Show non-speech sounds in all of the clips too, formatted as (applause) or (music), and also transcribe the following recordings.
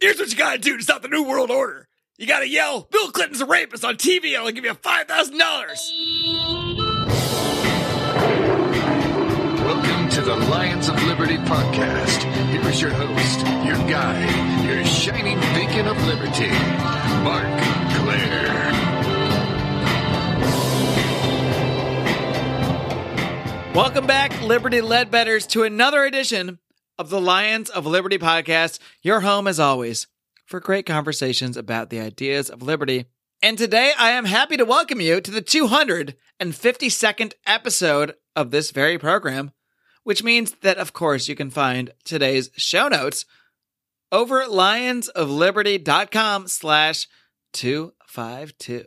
Here's what you gotta do to stop the New World Order. You gotta yell, Bill Clinton's a rapist on TV and I'll give you $5,000. Welcome to the Lions of Liberty podcast. Here is your host, your guide, your shining beacon of liberty, Marc Clair. Welcome back, Liberty Ledbetters, to another edition of the Lions of Liberty podcast, your home as always for great conversations about the ideas of liberty. And today I am happy to welcome you to the 252nd episode of this very program, which means that, of course, you can find today's show notes over at lionsofliberty.com slash 252.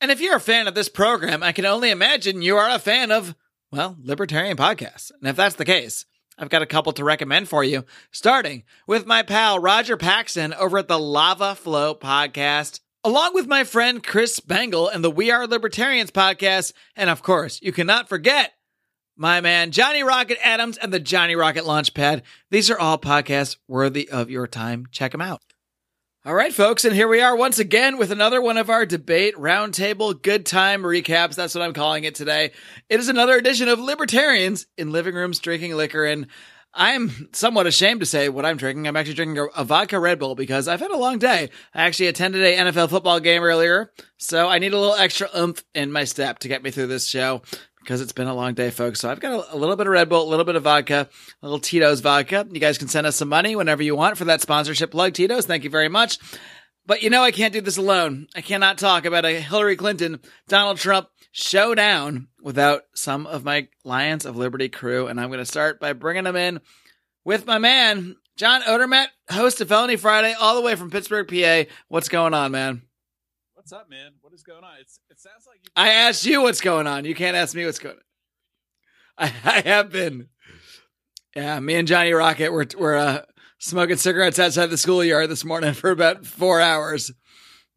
And if you're a fan of this program, I can only imagine you are a fan of, well, libertarian podcasts. And if that's the case, I've got a couple to recommend for you, starting with my pal Roger Paxton over at the Lava Flow podcast, along with my friend Chris Spangle and the We Are Libertarians podcast. And of course, you cannot forget my man Johnny Rocket Adams and the Johnny Rocket Launchpad. These are all podcasts worthy of your time. Check them out. All right, folks, and here we are once again with another one of our debate roundtable good time recaps. That's what I'm calling it today. It is another edition of Libertarians in Living Rooms Drinking Liquor. And I'm somewhat ashamed to say what I'm drinking. I'm actually drinking a, a vodka Red Bull because I've had a long day. I actually attended a NFL football game earlier, so I need a little extra oomph in my step to get me through this show because it's been a long day, folks. So I've got a, a, little bit of Red Bull, a little bit of vodka, a little Tito's vodka. You guys can send us some money whenever you want for that sponsorship plug, Tito's. Thank you very much. But you know, I can't do this alone. I cannot talk about a Hillary Clinton, Donald Trump showdown without some of my Lions of Liberty crew. And I'm going to start by bringing them in with my man, John Odermatt, host of Felony Friday, all the way from Pittsburgh, PA. What's going on, man? What's up, man? What is going on? It's, it sounds like you. I asked you what's going on. You can't ask me what's going on. (laughs) I, I have been. Yeah, me and Johnny Rocket were were uh, smoking cigarettes outside the schoolyard this morning (laughs) for about four hours.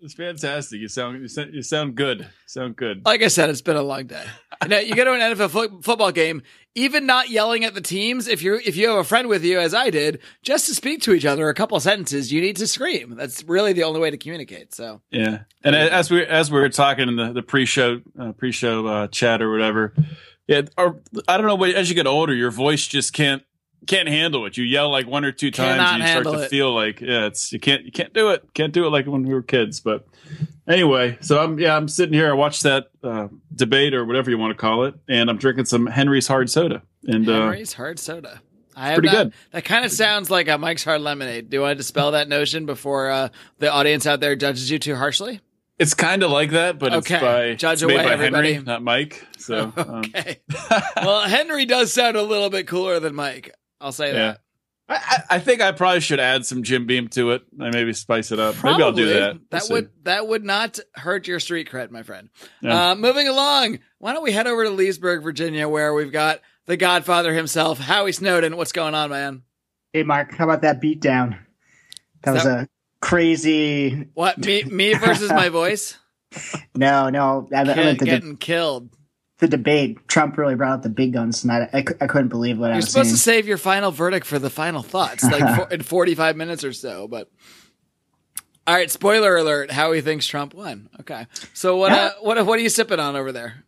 It's fantastic. You sound you sound, you sound good. You sound good. Like I said, it's been a long day. you, know, you go to an NFL fo- football game, even not yelling at the teams. If you if you have a friend with you, as I did, just to speak to each other a couple sentences, you need to scream. That's really the only way to communicate. So yeah, and as we as we were talking in the the pre show uh, pre show uh, chat or whatever, yeah, or I don't know. But as you get older, your voice just can't can't handle it. You yell like one or two times, Cannot and you start to it. feel like yeah, it's you can't you can't do it. Can't do it like when we were kids. But anyway, so I'm yeah I'm sitting here. I watched that uh, debate or whatever you want to call it, and I'm drinking some Henry's hard soda. And uh, Henry's hard soda. I have pretty that, good. That kind of sounds like a Mike's Hard Lemonade. Do I dispel that notion before uh, the audience out there judges you too harshly? it's kind of like that, but Okay. it's by Judge it's made away, everybody. Henry, not Mike. So (laughs) um, Okay. (laughs) well, Henry does sound a little bit cooler than Mike. I'll say yeah. that. I, I I think I probably should add some Jim Beam to it. I maybe spice it up. Maybe I'll do that. We'll That see. would that would not hurt your street cred, my friend. Yeah. Uh, moving along, why don't we head over to Leesburg, Virginia, where we've got the Godfather himself, Howie Snowden. What's going on, man? Hey, Marc, how about that beatdown? That was a crazy. What me me (laughs) versus my voice? No, no, I, I Kid meant the, getting killed. The debate. Trump really brought out the big guns tonight. I, I couldn't believe what I You're was supposed seeing. to save your final verdict for the final thoughts, like (laughs) for, in 45 minutes or so. But all right, spoiler alert: Howie thinks Trump won. Okay, so what? Uh, what? What are you sipping on over there?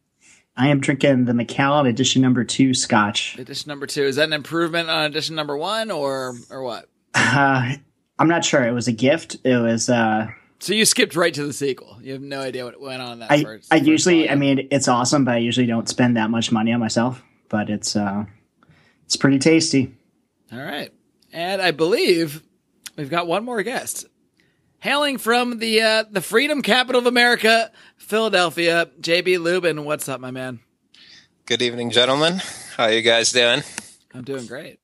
I am drinking the Macallan edition number two scotch. Edition number two is that an improvement on edition number one, or or what? (laughs) Uh, I'm not sure. It was a gift. It was. Uh, So you skipped right to the sequel. You have no idea what went on in that I first. I first usually. I mean, it's awesome, but I usually don't spend that much money on myself. But it's uh, it's pretty tasty. All right, and I believe we've got one more guest, hailing from the uh, the freedom capital of America, Philadelphia. JB Lubin, what's up, my man? Good evening, gentlemen. How are you guys doing? I'm doing great.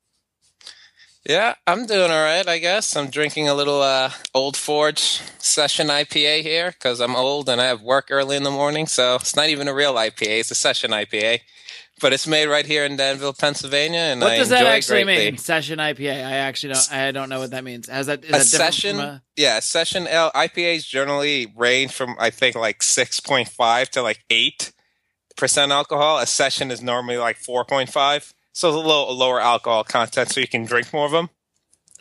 Yeah, I'm doing all right, I guess. I'm drinking a little uh, Old Forge Session IPA here because I'm old and I have work early in the morning. So it's not even a real IPA; it's a Session IPA. But it's made right here in Danville, Pennsylvania, and What I does that actually mean? Session IPA. I actually don't. I don't know what that means. Has that is a that session, a- yeah, session L IPAs generally range from I think like six point five to like eight percent alcohol. A session is normally like four point five, so it's a little lower alcohol content, so you can drink more of them.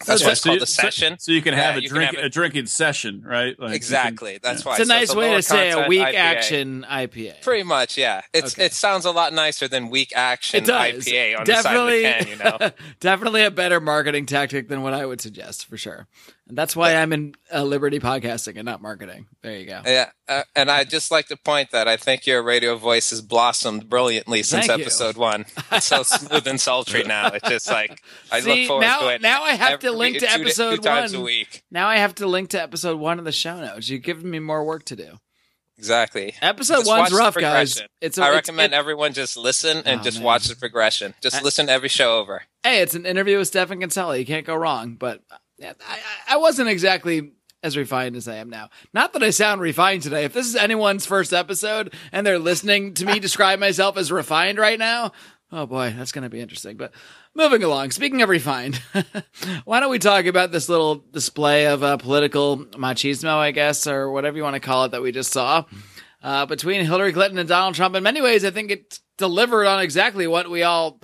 That's Yeah, what's so called you- a session. So, so you can Yeah, have a drink have a- a drinking session, right? Like you can- exactly. That's why It's a So nice way to say a weak IPA. action IPA. Pretty much, yeah. It's Okay. it sounds a lot nicer than weak action IPA on definitely, the side of the can. You know, (laughs) definitely a better marketing tactic than what I would suggest for sure. And that's why I'm in uh, Liberty podcasting and not marketing. There you go. yeah. Uh, and I just like to point that I think your radio voice has blossomed brilliantly since Thank you. episode one. It's so (laughs) smooth and sultry now. It's just like I See, look forward now- to it. now I have to link to episode two times one. a week. Now I have to link to episode one in the show notes. You've given me more work to do. Exactly. Episode Just one's rough, guys. It's a, I recommend it- everyone just listen and Oh, just man. watch the progression. Just I- listen to every show over. hey, it's an interview with Stephan Kinsella. You can't go wrong. But I, I, I wasn't exactly as refined as I am now. Not that I sound refined today. If this is anyone's first episode and they're listening to me (laughs) describe myself as refined right now, oh boy, that's going to be interesting. But moving along, speaking of refined, (laughs) why don't we talk about this little display of uh, political machismo, I guess, or whatever you want to call it, that we just saw uh, between Hillary Clinton and Donald Trump. In many ways, I think it delivered on exactly what we all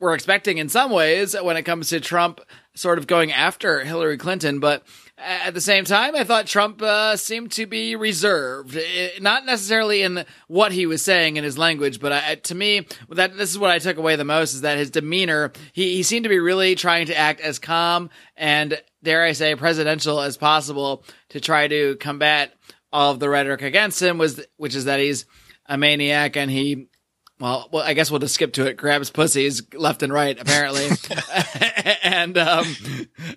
were expecting in some ways when it comes to Trump sort of going after Hillary Clinton. But at the same time, I thought Trump uh, seemed to be reserved, Eh, not necessarily in what he was saying in his language, but I, to me, that this is what I took away the most is that his demeanor. He he seemed to be really trying to act as calm and dare I say presidential as possible to try to combat all of the rhetoric against him. Was which is that he's a maniac and he well, well, I guess we'll just skip to it. Grabs pussies left and right, apparently, (laughs) and um,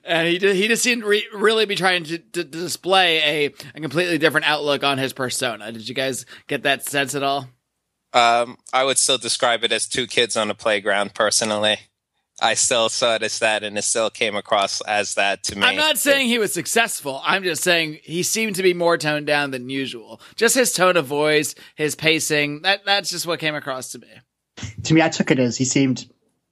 and he did, he just seemed to re- really be trying to, to, to display a, a completely different outlook on his persona. Did you guys get that sense at all? Um, I would still describe it as two kids on a playground. Personally, I still saw it as that, and it still came across as that to me. I'm not saying he was successful. I'm just saying he seemed to be more toned down than usual. Just his tone of voice, his pacing. That that's just what came across to me. To me, I took it as he seemed,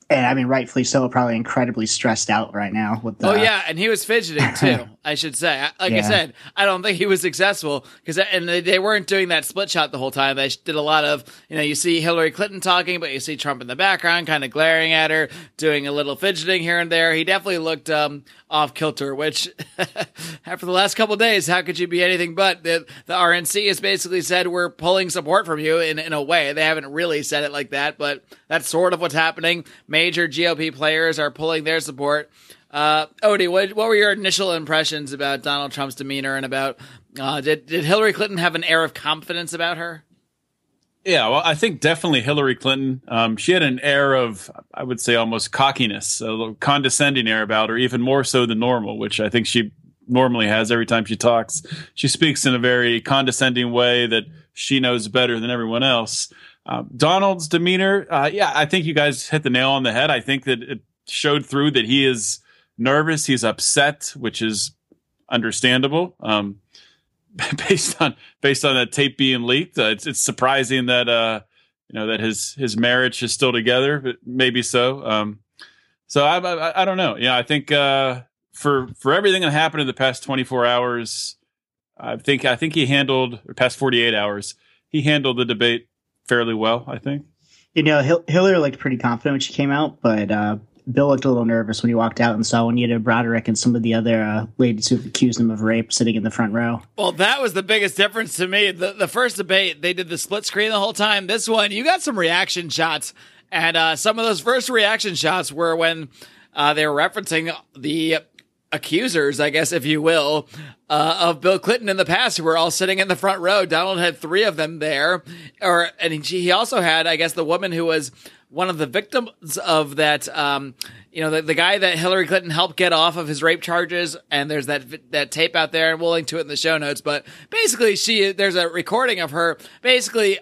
and I mean, rightfully so, probably incredibly stressed out right now with the. Oh yeah, and he was fidgeting too. (laughs) I should say, like I said, I don't think he was successful because, and they, they weren't doing that split shot the whole time. They did a lot of, you know, you see Hillary Clinton talking, but you see Trump in the background, kind of glaring at her, doing a little fidgeting here and there. He definitely looked um, off kilter. Which, (laughs) after the last couple of days, how could you be anything but? The the RNC has basically said we're pulling support from you in in a way. They haven't really said it like that, but that's sort of what's happening. Major GOP players are pulling their support. Uh, Odie, what, what were your initial impressions about Donald Trump's demeanor and about uh, did did Hillary Clinton have an air of confidence about her? Yeah, well, I think definitely Hillary Clinton. Um, she had an air of, I would say, almost cockiness, a condescending air about her, even more so than normal, which I think she normally has every time she talks. She speaks in a very condescending way that she knows better than everyone else. Uh, Donald's demeanor, uh, yeah, I think you guys hit the nail on the head. I think that it showed through that he is nervous, he's upset, which is understandable. Um, (laughs) based on based on that tape being leaked. Uh, it's it's surprising that uh you know that his his marriage is still together, but maybe so. Um, so I, I I don't know. Yeah, I think uh for for everything that happened in the past 24 hours, I think I think he handled or past 48 hours, he handled the debate fairly well. I think. You know, Hil- Hillary looked pretty confident when she came out, but uh, Bill looked a little nervous when he walked out and saw Juanita Broaddrick and some of the other uh, ladies who accused him of rape sitting in the front row. Well, that was the biggest difference to me. The the first debate, they did the split screen the whole time. This one, you got some reaction shots, and uh, some of those first reaction shots were when uh, they were referencing the accusers, I guess, if you will, uh, of Bill Clinton in the past, who were all sitting in the front row. Donald had three of them there, or and he, also had, I guess, the woman who was one of the victims of that. Um, you know, the, the guy that Hillary Clinton helped get off of his rape charges, and there's that that tape out there, and we'll link to it in the show notes. But basically, she there's a recording of her basically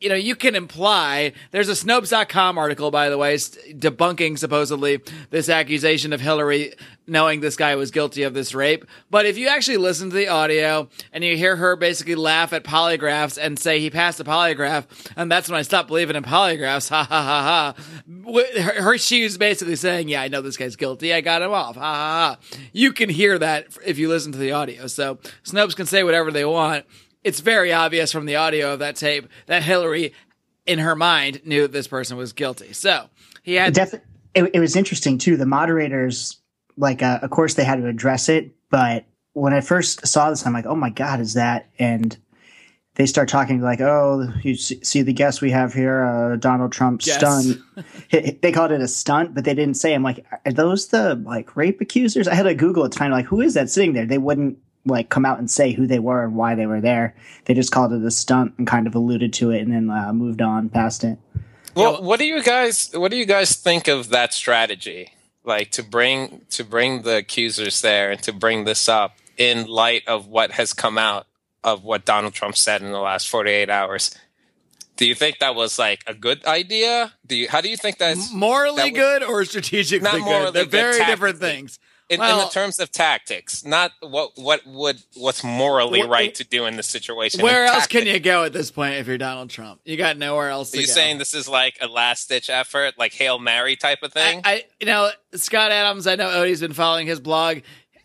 you know, you can imply there's a Snopes.com article, by the way, debunking supposedly this accusation of Hillary knowing this guy was guilty of this rape. But if you actually listen to the audio and you hear her basically laugh at polygraphs and say he passed a polygraph, and that's when I stopped believing in polygraphs, (laughs) ha ha ha ha. Her, her she was basically saying, "Yeah, I know this guy's guilty. I got him off." Ha ha ha. You can hear that if you listen to the audio. So Snopes can say whatever they want it's very obvious from the audio of that tape that Hillary, in her mind, knew this person was guilty. So he had Def- it, it was interesting too. The moderators like, uh, of course, they had to address it. But when I first saw this, I'm like, oh my god, is that? And they start talking like, oh, you see the guest we have here, uh, Donald Trump Yes. stunt. they called it a stunt, but they didn't say. I'm like, are those the like rape accusers? I had to Google it to find like who is that sitting there. They wouldn't like come out and say who they were and why they were there. They just called it a stunt and kind of alluded to it and then uh, moved on past it. Well, what do you guys what do you guys think of that strategy? Like to bring to bring the accusers there and to bring this up in light of what has come out of what Donald Trump said in the last 48 hours. Do you think that was like a good idea? Do you how do you think that's Morally that was- good or strategically Not good? morally They're good, very different things. In, in the terms of tactics, not what what would what's morally Wh- right to do in this situation? Where else can you go at this point if you're Donald Trump? You got nowhere else to Are you go. saying this is like a last ditch effort, like Hail Mary type of thing? I, I, you know, Scott Adams. I know Odie's been following his blog,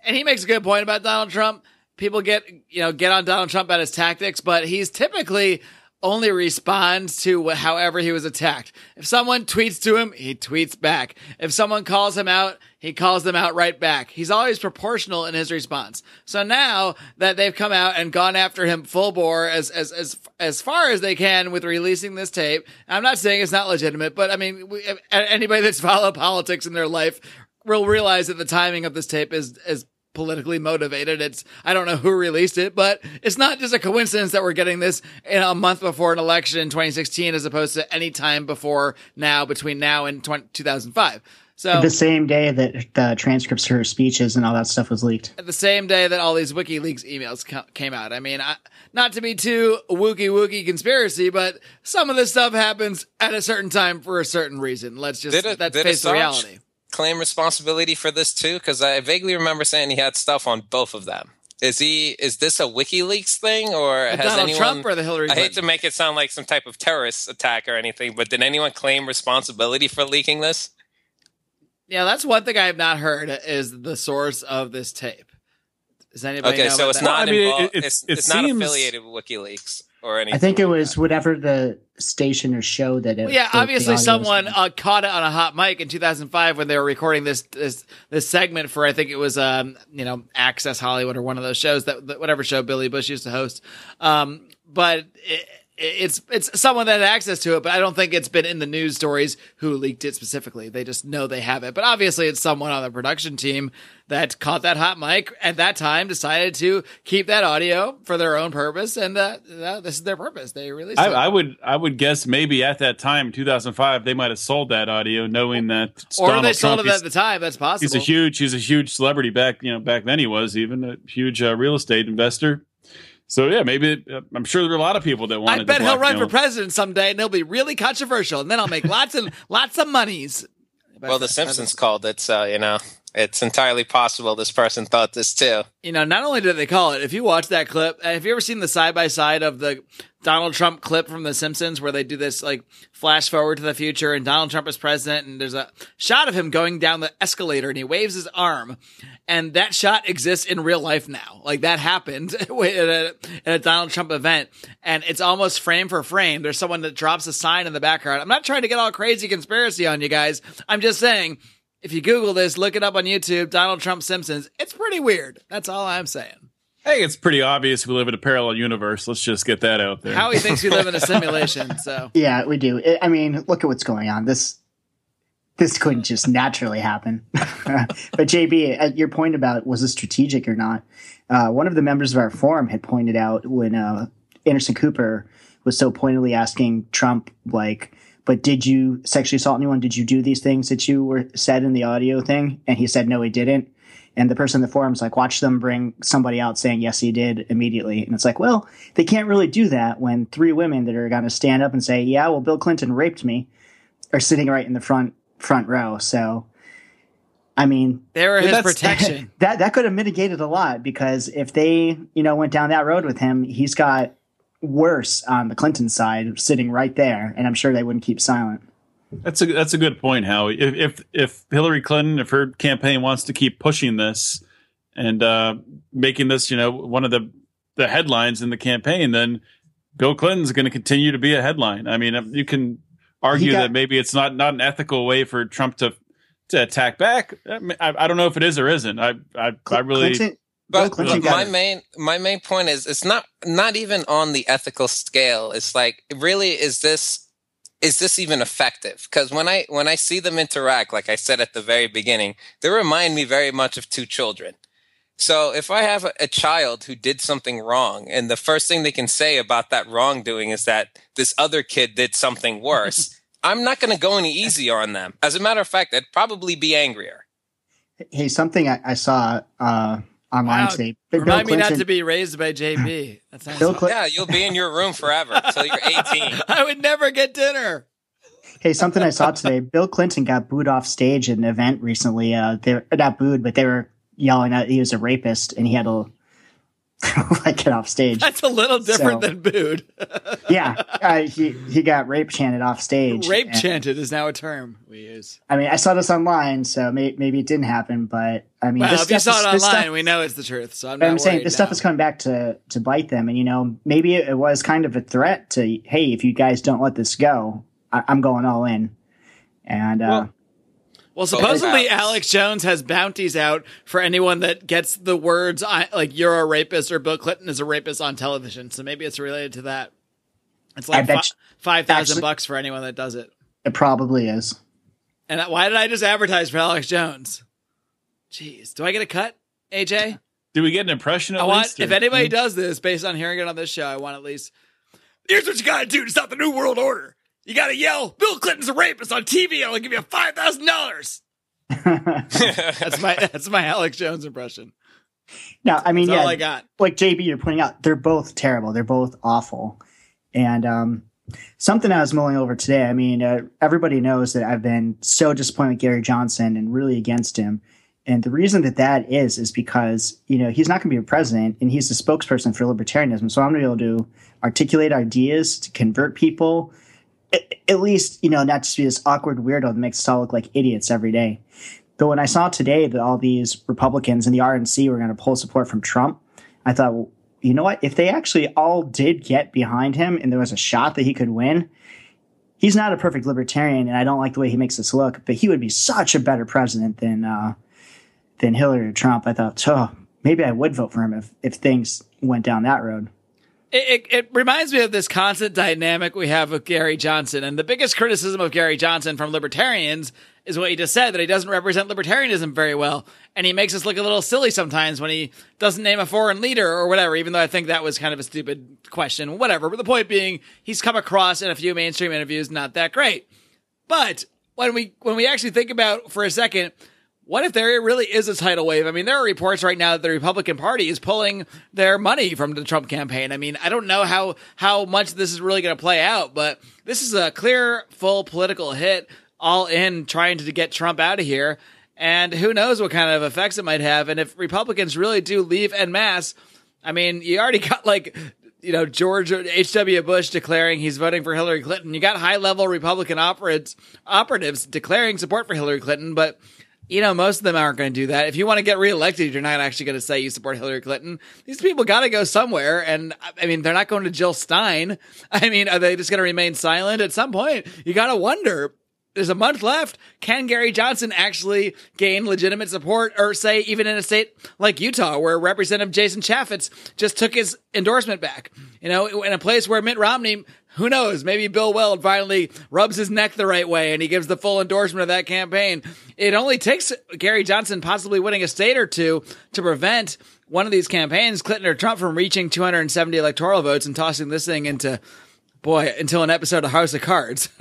and he makes a good point about Donald Trump. People get, you know, get on Donald Trump about his tactics, but he's typically only responds to however he was attacked. If someone tweets to him, he tweets back. If someone calls him out, he calls them out right back. He's always proportional in his response. So now that they've come out and gone after him full bore as as as as far as they can with releasing this tape, I'm not saying it's not legitimate, but I mean, we, anybody that's (laughs) followed politics in their life will realize that the timing of this tape is is politically motivated. It's I don't know who released it, but it's not just a coincidence that we're getting this in a month before an election in 2016 as opposed to any time before now between now and 20, 2005. So The same day that the transcripts of her speeches and all that stuff was leaked. the same day that all these WikiLeaks emails co- came out. I mean, I, not to be too wookie wookie conspiracy, but some of this stuff happens at a certain time for a certain reason. Let's just Did it- let's did face the Assange reality. Claim responsibility for this too, because I vaguely remember saying he had stuff on both of them. Is he? Is this a WikiLeaks thing, or has Donald anyone? Trump or the Hillary I hate to make it sound like some type of terrorist attack or anything, but did anyone claim responsibility for leaking this? Yeah, that's one thing I have not heard is the source of this tape. Does anybody Okay, know so it's that? Well, not I mean, it- involved. it- it's it it's not affiliated with WikiLeaks or anything. I think it was whatever the station or show that it. Well, yeah, the- the obviously audio was someone uh, caught it on a hot mic in 2005 when they were recording this this this segment for I think it was um you know Access Hollywood or one of those shows that, that whatever show Billy Bush used to host. Um, but it, it's it's someone that had access to it, but I don't think it's been in the news stories who leaked it specifically. They just know they have it. But obviously, it's someone on the production team that caught that hot mic at that time, decided to keep that audio for their own purpose, and uh, this is their purpose. They released I, it. I would I would guess maybe at that time, 2005, they might have sold that audio, knowing that or Donald they sold Trump. it at the time. That's possible. He's a huge he's a huge celebrity back you know back then he was even a huge uh, real estate investor. So yeah, maybe uh, I'm sure there are a lot of people that wanted. I bet he'll run blackmail for president someday, and he'll be really controversial, and then I'll make lots and (laughs) lots of monies. Well, The Simpsons called it, so you know it's entirely possible this person thought this too. You know, not only did they call it, if you watch that clip, uh, have you ever seen the side by side of the Donald Trump clip from The Simpsons where they do this like flash forward to the future and Donald Trump is president and there's a shot of him going down the escalator and he waves his arm and that shot exists in real life now. Like that happened (laughs) at a, at a Donald Trump event and it's almost frame for frame. There's someone that drops a sign in the background. I'm not trying to get all crazy conspiracy on you guys. I'm just saying if you Google this, look it up on YouTube, Donald Trump Simpsons, it's pretty weird. That's all I'm saying. Hey, it's pretty obvious we live in a parallel universe. Let's just get that out there. Howie thinks we live in a (laughs) simulation, so Yeah, we do. I- I mean, look at what's going on. This this couldn't just naturally happen. (laughs) but JB, at your point about was this strategic or not? Uh, one of the members of our forum had pointed out when uh, Anderson Cooper was so pointedly asking Trump, like, "But did you sexually assault anyone? Did you do these things that you were said in the audio thing?" And he said, "No, he didn't." And the person in the forum's like, watch them bring somebody out saying, yes, he did immediately. And it's like, well, they can't really do that when three women that are going to stand up and say, yeah, well, Bill Clinton raped me are sitting right in the front, front row. So, I mean, they were his (laughs) protection. that, that could have mitigated a lot because if they, you know, went down that road with him, he's got worse on the Clinton side sitting right there. And I'm sure they wouldn't keep silent. That's a that's a good point, Howie. If if, if Hillary Clinton, if her campaign wants to keep pushing this and uh, making this, you know, one of the the headlines in the campaign, then Bill Clinton's going to continue to be a headline. I mean, you can argue got- that maybe it's not not an ethical way for Trump to to attack back. I, I, don't know if it is or isn't. I I, I really. Clinton, But, Clinton but got my it. main my main point is it's not not even on the ethical scale. It's like really is this is this even effective? Because when I when I see them interact, like I said at the very beginning, they remind me very much of two children. So if I have a, a child who did something wrong, and the first thing they can say about that wrongdoing is that this other kid did something worse, (laughs) I'm not going to go any easier on them. As a matter of fact, I'd probably be angrier. Hey, something I, I saw uh, online Wow. today. Bill Remind me not Clinton- to be raised by JB. (laughs) That sounds Bill. Clinton. Yeah, you'll be in your room forever until you're 18. (laughs) I would never get dinner. Hey, something I saw today. (laughs) Bill Clinton got booed off stage at an event recently. Uh, they're not booed, but they were yelling out he was a rapist, and he had to (laughs) like get off stage. That's a little different So- than booed. (laughs) yeah, uh, he he got rape chanted off stage. Rape And- chanted is now a term we use. I mean, I saw this online, so may, maybe it didn't happen. But I mean, Well, this if you saw is- it online, stuff- we know it's the truth. So I'm I'm saying this stuff is coming back to to bite them, and you know maybe it was kind of a threat to hey, if you guys don't let this go, I, I'm going all in. And uh, Well- Well, supposedly Both Alex Jones has bounties out for anyone that gets the words I, like "you're a rapist" or "Bill Clinton is a rapist" on television. So maybe it's related to that. It's like fi- five thousand bucks for anyone that does it. it probably is. And why did I just advertise for Alex Jones? Jeez, do I get a cut, AJ? Do we get an impression at I want least? if anybody does this based on hearing it on this show, I want at least. Here's what you got to do to stop the new world order. You got to yell, "Bill Clinton's a rapist" on TV, and I'll give you five thousand dollars. (laughs) That's my that's my Alex Jones impression. No, I mean, That's yeah, all I got. like JB, you're pointing out, they're both terrible. They're both awful. And um, something I was mulling over today. I mean, uh, everybody knows that I've been so disappointed with Gary Johnson and really against him. And the reason that that is is because you know he's not going to be a president, and he's the spokesperson for libertarianism. So I'm going to be able to articulate ideas to convert people. At, least you know not just be this awkward weirdo that makes us all look like idiots every day. But when I saw today that all these Republicans and the RNC were going to pull support from Trump, I thought, well, you know what? If they actually all did get behind him and there was a shot that he could win, he's not a perfect libertarian, and I don't like the way he makes us look. But he would be such a better president than uh, than Hillary or Trump. I thought, oh, maybe I would vote for him if if things went down that road. It, it, reminds me of this constant dynamic we have with Gary Johnson. And the biggest criticism of Gary Johnson from libertarians is what he just said that he doesn't represent libertarianism very well. And he makes us look a little silly sometimes when he doesn't name a foreign leader or whatever, even though I think that was kind of a stupid question, whatever. But the point being, he's come across in a few mainstream interviews not that great. But when we when we actually think about for a second, what if there really is a tidal wave? I mean, there are reports right now that the Republican Party is pulling their money from the Trump campaign. I mean, I don't know how how much this is really going to play out, but this is a clear, full political hit, all in trying to get Trump out of here. And who knows what kind of effects it might have? And if Republicans really do leave en masse, I mean, you already (laughs) got like you know, George H.W. Bush declaring he's voting for Hillary Clinton. You got high level Republican operatives, operatives declaring support for Hillary Clinton, but you know, most of them aren't going to do that. If you want to get reelected, you're not actually going to say you support Hillary Clinton. These people got to go somewhere. And I mean, they're not going to Jill Stein. (laughs) I mean, are they just going to remain silent at some point? You got to wonder. There's a month left. Can Gary Johnson actually gain legitimate support or say even in a state like Utah where Representative Jason Chaffetz just took his endorsement back? You know, in a place where Mitt Romney, who knows, maybe Bill Weld finally rubs his neck the right way and he gives the full endorsement of that campaign. It only takes Gary Johnson possibly winning a state or two to prevent one of these campaigns, Clinton or Trump, from reaching 270 electoral votes and tossing this thing into, boy, until an episode of House of Cards. (laughs)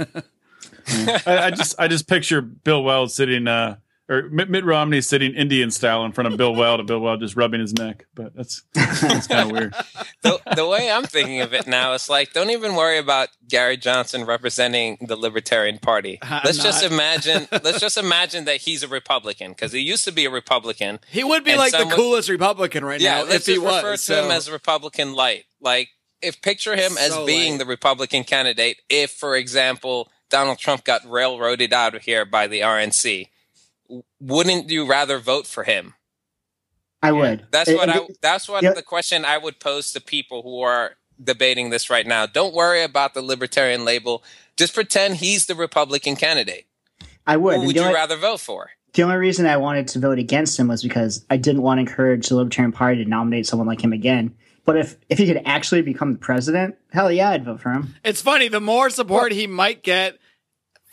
I, I just I just picture Bill Weld sitting uh or Mitt, Mitt Romney sitting Indian style in front of Bill Weld and Bill Weld just rubbing his neck. But that's that's kind of weird. (laughs) the, the way I'm thinking of it now is like, don't even worry about Gary Johnson representing the Libertarian Party. (laughs) I'm let's just imagine. let's just imagine that he's a Republican because he used to be a Republican. he would be like the someone- coolest Republican right Yeah, now let's if he just refer was. to him so- as Republican light. Like, if picture him as being light. the Republican candidate, if, for example, Donald Trump got railroaded out of here by the RNC, w- wouldn't you rather vote for him? I would. That's And- what I. That's what Yeah. the question I would pose to people who are debating this right now. Don't worry about the libertarian label. Just pretend he's the Republican candidate. I would. Who would you only- rather vote for? The only reason I wanted to vote against him was because I didn't want to encourage the Libertarian Party to nominate someone like him again. But if if he could actually become the president, hell yeah, I'd vote for him. It's funny. The more support he might get,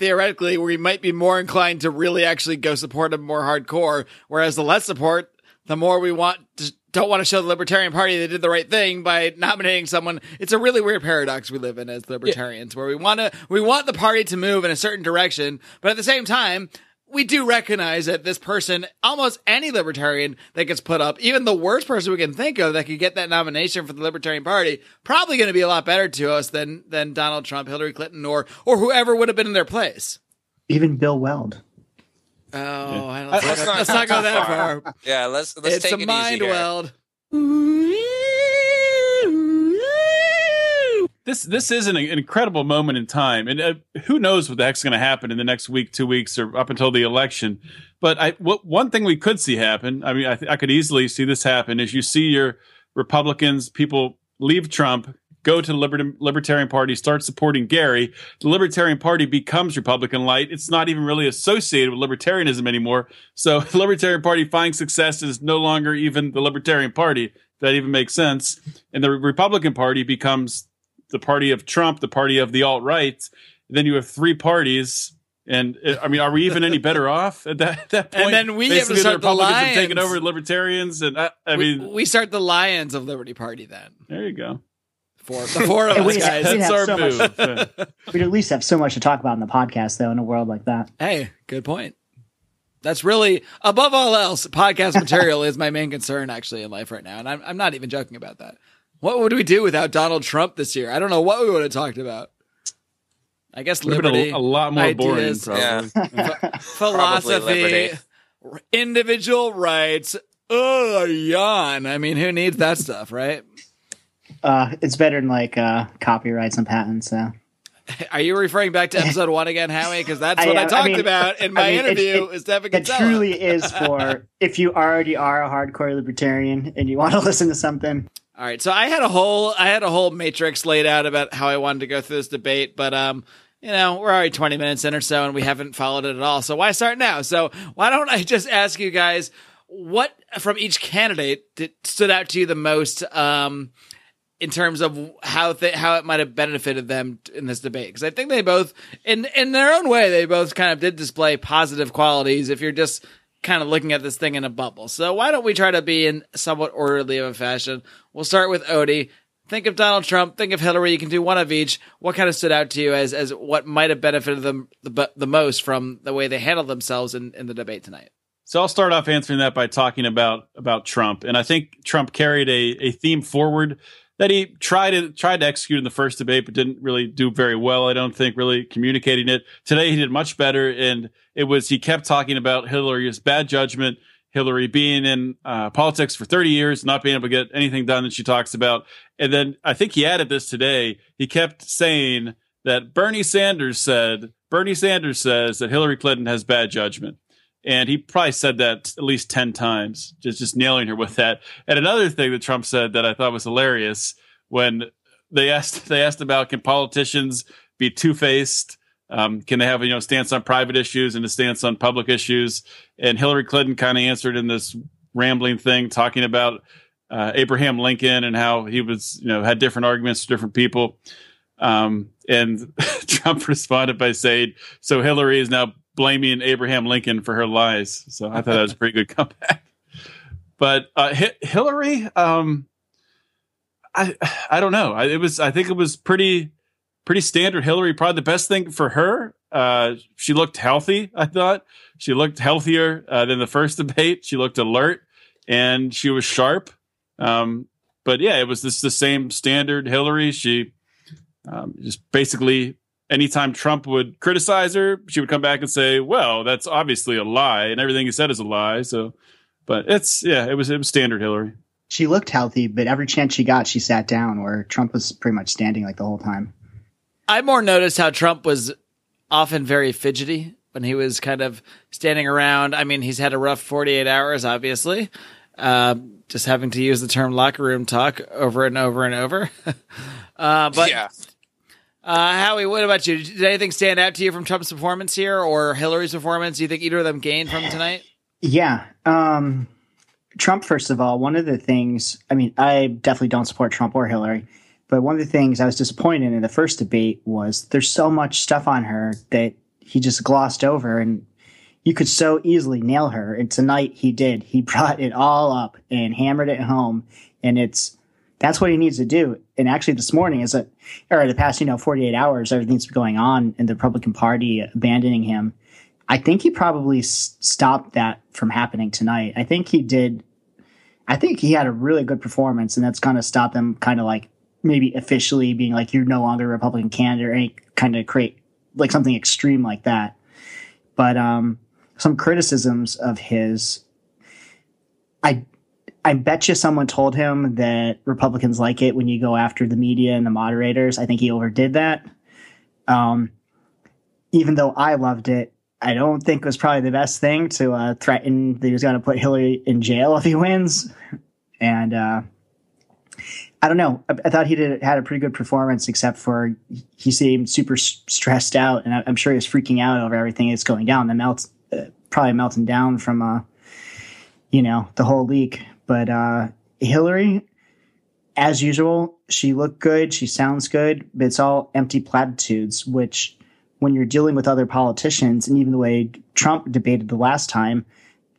theoretically, we might be more inclined to really actually go support him more hardcore. Whereas the less support, the more we want to, don't want to show the Libertarian Party they did the right thing by nominating someone. It's a really weird paradox we live in as libertarians, where we want to we want the party to move in a certain direction, but at the same time. We do recognize that this person, almost any libertarian that gets put up, even the worst person we can think of that could get that nomination for the Libertarian Party, probably going to be a lot better to us than than Donald Trump, Hillary Clinton, or or whoever would have been in their place. Even Bill Weld. Oh, I don't Let's let's, not let's not go go that far. far. Yeah, let's let's it's take a it mind easy here. weld. This this is an incredible moment in time, and uh, who knows what the heck's going to happen in the next week, two weeks, or up until the election. But I, what, one thing we could see happen, I mean, I, th- I could easily see this happen, is you see your Republicans, people leave Trump, go to the Liber- Libertarian Party, start supporting Gary. The Libertarian Party becomes Republican light. It's not even really associated with libertarianism anymore. So (laughs) the Libertarian Party finds success is no longer even the Libertarian Party. That even makes sense. And the Republican Party becomes the party of Trump, the party of the alt right. Then you have three parties. And uh, I mean, are we even any better (laughs) off at that, at that point? And then we have to start the Republicans have taken Lions. over libertarians, and I, I We, mean, we start the Lions of Liberty Party then. there you go. Four, the four of (laughs) us guys. we'd That's our so move. (laughs) We'd at least have so much to talk about in the podcast, though, in a world like that. Hey, good point. That's really above all else. Podcast material is my main concern actually in life right now, and I'm I'm not even joking about that. What would we do without Donald Trump this year? I don't know what we would have talked about. I guess Would been liberty, a, a lot more ideas, boring, probably. Yeah. (laughs) philosophy, liberty. r- individual rights. Oh, yawn. I mean, who needs that stuff, right? Uh, it's better than like uh, copyrights and patents. So. (laughs) Are you referring back to episode one again, Howie? Because that's what I, I- I talked mean- about in my I mean, it- interview. it- is Devin It truly is for if you already are a hardcore libertarian and you want to (laughs) listen to something. All right, so I had a whole I had a whole matrix laid out about how I wanted to go through this debate, but um, you know, we're already 20 minutes in or so and we haven't followed it at all. So why start now? So why don't I just ask you guys what from each candidate did, stood out to you the most um in terms of how th- how it might have benefited them in this debate because I think they both in in their own way they both kind of did display positive qualities if you're just kind of looking at this thing in a bubble. So why don't we try to be in somewhat orderly of a fashion? We'll start with Odie. Think of Donald Trump. Think of Hillary. You can do one of each. What kind of stood out to you as as what might have benefited them the, the most from the way they handled themselves in, in the debate tonight? So I'll start off answering that by talking about about Trump, and I think Trump carried a, a theme forward that he tried to tried to execute in the first debate, but didn't really do very well. I don't think really communicating it today. He did much better, and it was he kept talking about Hillary's bad judgment, Hillary being in uh, politics for 30 years, not being able to get anything done that she talks about, and then I think he added this today. He kept saying that Bernie Sanders said Bernie Sanders says that Hillary Clinton has bad judgment and he probably said that at least 10 times just just nailing her with that. And another thing that trump said that i thought was hilarious when they asked (laughs) they asked about can politicians be two-faced? Um, can they have you know stance on private issues and a stance on public issues? And hillary clinton kind of answered in this rambling thing talking about uh, abraham lincoln and how he was you know had different arguments to different people. Um, and (laughs) trump (laughs) responded by saying so hillary is now blaming Abraham Lincoln for her lies. So I thought that was a pretty good (laughs) comeback. But uh, Hi- Hillary, um, I I don't know. I, it was I think it was pretty pretty standard. Hillary probably the best thing for her. Uh, she looked healthy. I thought she looked healthier uh, than the first (laughs) debate. She looked alert and she was sharp. Um, but yeah, it was just the same standard Hillary. She um, just basically anytime Trump would criticize her, she would come back and say, "Well, that's obviously a lie, and everything he said is a lie." So, but it's yeah, it was it was standard Hillary. She looked healthy, but every chance she got, she sat down where Trump was pretty much standing like the whole time. I more noticed how Trump was often very fidgety when he was kind of standing around. I mean, he's had a rough 48 hours, obviously. Uh, just having to use the term locker room talk over and over and over. (laughs) uh, but yeah. Uh, Howie, what about you? Did anything stand out to you from Trump's performance here or Hillary's performance? Do you think either of them gained from tonight? Yeah. Um, Trump, first of all, one of the things, I mean, I definitely don't support Trump or Hillary, but one of the things I was disappointed in, the first debate was there's so much stuff on her that he just glossed over and you could so easily nail her. And tonight he did. He (laughs) brought it all up and hammered it home. And it's, that's what he needs to do. And actually this morning is a, or the past, you know, 48 hours, everything's going on in the Republican party abandoning him. I think he probably s- stopped that from happening tonight. I think he did. I think he had a really good performance, and that's going to stop them kind of like maybe officially being like, you're no longer a Republican candidate or any kind of create like something extreme like that. But um, some criticisms of his, I I bet you someone told him that Republicans like it when you go after the media and the moderators. I think he overdid that. Um, even though I loved it, I don't think it was probably the best thing to uh, threaten that he was going to put Hillary in jail if he wins. And uh, I don't know. I, I, thought he did had a pretty good performance, except for he seemed super s- stressed out, and I, am sure he was freaking out over everything that's going down. The melt, uh, probably melting down from, uh, you know, the whole leak. But uh, Hillary, as usual, she looked good. She sounds good, but it's all empty platitudes, which when you're dealing with other politicians and even the way Trump debated the last time,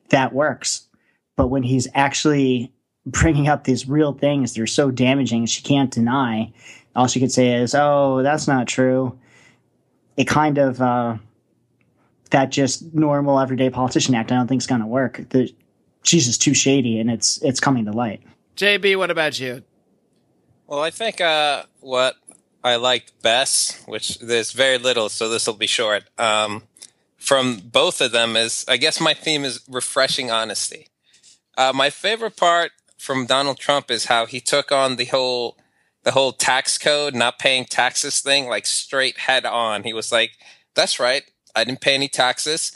that works. But when he's actually bringing up these real things that are so damaging, she can't deny, all she could say is, oh, that's not true. It kind of, uh, that just normal everyday politician act, I don't think is going to work. The, she's just too shady and it's, it's coming to light. JB, what about you? Well, I think uh, what I liked best, which there's very little, so this will be short. Um, from both of them is, I guess my theme is refreshing honesty. Uh, my favorite part from Donald Trump is how he took on the whole, the whole tax code, not paying taxes thing, like straight head on. He was like, "That's right, I didn't pay any taxes.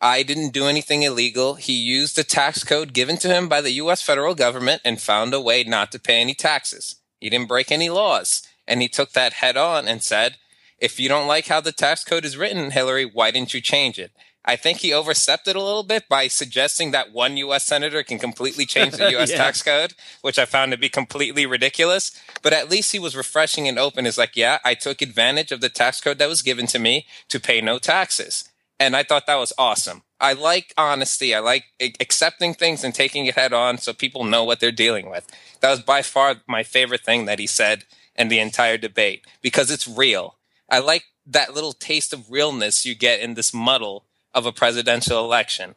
I didn't do anything illegal. He used the tax code given to him by the U.S. federal government and found a way not to pay any taxes. He didn't break any laws." And he took that head on and said, if you don't like how the tax code is written, Hillary, why didn't you change it? I think he overstepped it a little bit by suggesting that one U.S. senator can completely change the (laughs) U.S. yeah. tax code, which I found to be completely ridiculous. But at least he was refreshing and open. Is like, yeah, I took advantage of the tax code that was given to me to pay no taxes. And I thought that was awesome. I like honesty. I like accepting things and taking it head on so people know what they're dealing with. That was by far my favorite thing that he said in the entire debate because it's real. I like that little taste of realness you get in this muddle of a presidential election.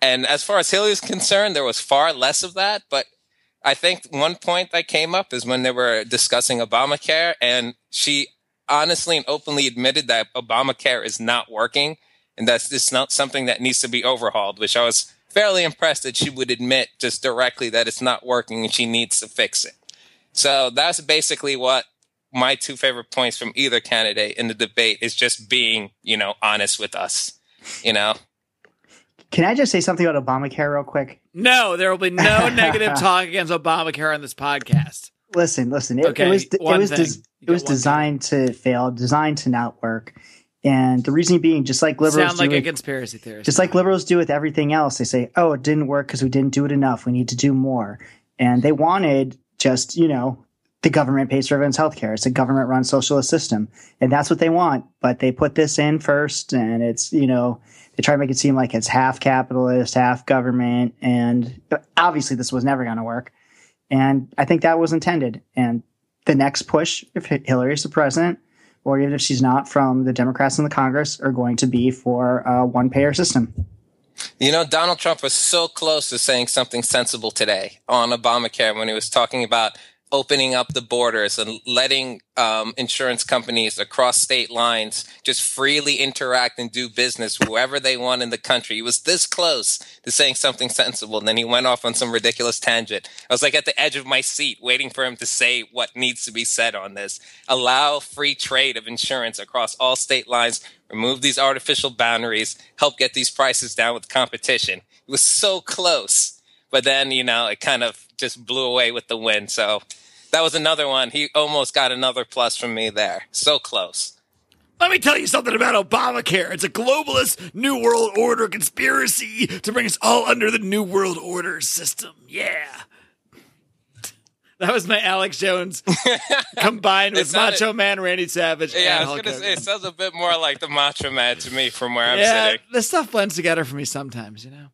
And as far as Hillary is concerned, there was far less of that. But I think one point that came up is when they were discussing Obamacare, and she honestly and openly admitted that Obamacare is not working and that's just not something that needs to be overhauled, which I was fairly impressed that she would admit just directly that it's not working and she needs to fix it. So that's basically what my two favorite points from either candidate in the debate is just being, you know, honest with us, you know. Can I just say something about Obamacare real quick? No, there will be no (laughs) negative talk against Obamacare on this podcast. Listen, listen. It, okay, it was it was des- it was designed thing. to fail, designed to not work. And the reason being, just like liberals sound like do a with, conspiracy theorist, just like liberals do with everything else, they say, "Oh, it didn't work because we didn't do it enough. We need to do more." And they wanted just you know the government pays for everyone's health care. It's a government run socialist system. And that's what they want. But they put this in first and it's, you know, they try to make it seem like it's half capitalist, half government. And obviously this was never going to work. And I think that was intended. And the next push, if Hillary is the president, or even if she's not from the Democrats in the Congress, are going to be for a one payer system. You know, Donald Trump was so close to saying something sensible today on Obamacare when he was talking about opening up the borders and letting um, insurance companies across state lines just freely interact and do business wherever they want in the country. He was this close to saying something sensible, and then he went off on some ridiculous tangent. I was like at the edge of my seat waiting for him to say what needs to be said on this. Allow free trade of insurance across all state lines, remove these artificial boundaries, help get these prices down with competition. It was so close. But then, you know, it kind of just blew away with the wind. So that was another one. He almost got another plus from me there. So close. Let me tell you something about Obamacare. It's a globalist New World Order conspiracy to bring us all under the New World Order system. Yeah. (laughs) That was my Alex Jones (laughs) combined with sounded- Macho Man Randy Savage. Yeah, I was Hulk gonna say it sounds a bit more like the Macho Man to me from where I'm yeah, sitting. the stuff blends together for me sometimes, you know.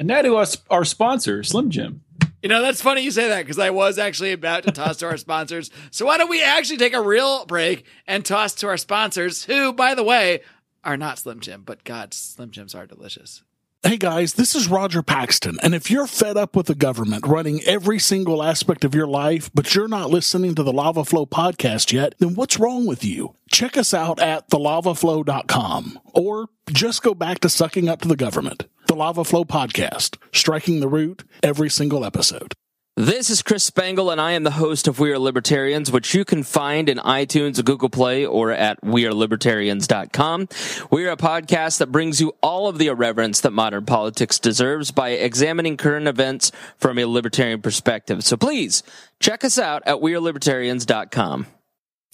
And now to us, our sponsor, Slim Jim. You know, that's funny you say that because I was actually about to toss to our sponsors. So why don't we actually take a real break and toss to our sponsors, who, by the way, are not Slim Jim, but God, Slim Jims are delicious. Hey guys, this is Roger Paxton. And if you're fed up with the government running every single aspect of your life, but you're not listening to the Lava Flow podcast yet, then what's wrong with you? Check us out at thelavaflow.com or just go back to sucking up to the government. The Lava Flow podcast, striking the root every single episode. This is Chris Spangle, and I am the host of We Are Libertarians, which you can find in iTunes, Google Play, or at WeAreLibertarians.com. We are a podcast that brings you all of the irreverence that modern politics deserves by examining current events from a libertarian perspective. So please check us out at WeAreLibertarians.com.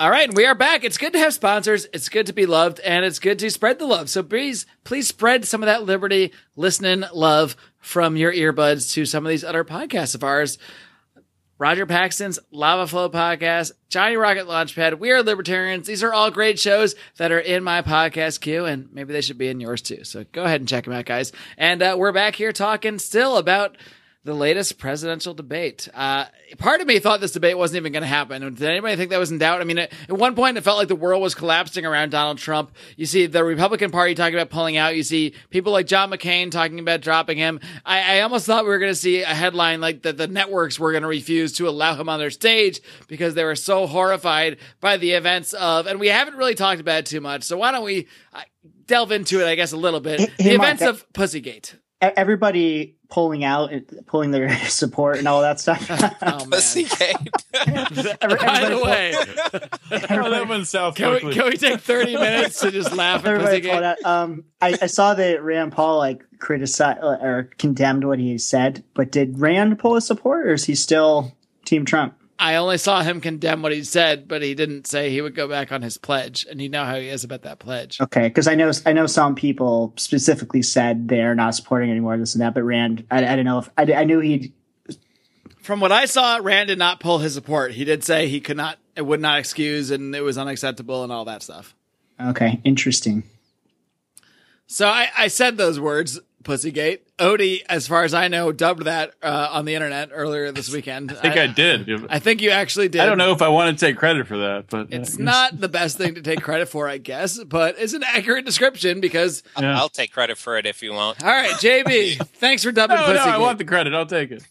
All right, we are back. It's good to have sponsors. It's good to be loved, and it's good to spread the love. So please, please spread some of that liberty, listening love from your earbuds to some of these other podcasts of ours. Roger Paxton's Lava Flow podcast, Johnny Rocket Launchpad. We are libertarians. These are all great shows that are in my podcast queue, and maybe they should be in yours too. So go ahead and check them out, guys. And uh, we're back here talking still about the latest presidential debate. Uh, part of me thought this debate wasn't even going to happen. Did anybody think that was in doubt? I mean, at, at one point, it felt like the world was collapsing around Donald Trump. You see the Republican Party talking about pulling out. You see people like John McCain talking about dropping him. I, I almost thought we were going to see a headline like that the networks were going to refuse to allow him on their stage because they were so horrified by the events of, and we haven't really talked about it too much. So why don't we uh, delve into it, I guess, a little bit. Hey, the hey, events of Pussygate. Everybody pulling out, and pulling their (laughs) support, and all that stuff. (laughs) Oh, man. Pussy Kate. (laughs) Every- By everybody the way, that went south can we, can we take 30 minutes to just laugh at Everybody pulled Pussygate? out. Um, I, I saw that Rand Paul like criticized or condemned what he said, but did Rand pull his support, or is he still Team Trump? I only saw him condemn what he said, but he didn't say he would go back on his pledge, and you know how he is about that pledge. Okay, because I know I know some people specifically said they're not supporting anymore this and that, but Rand, I, I don't know if I, I knew he'd. From what I saw, Rand did not pull his support. He did say he could not, it would not excuse, and it was unacceptable, and all that stuff. Okay, interesting. So I, I said those words, Pussygate. Odie, as far as I know, dubbed that uh, on the internet earlier this weekend. I think I, did. I think you actually did. I don't know if I want to take credit for that, but It's not the best thing to take credit for, I guess, but it's an accurate description because. Yeah. I'll take credit for it if you won't. All right, JB, (laughs) thanks for dubbing No, no, I want the credit. I'll take it.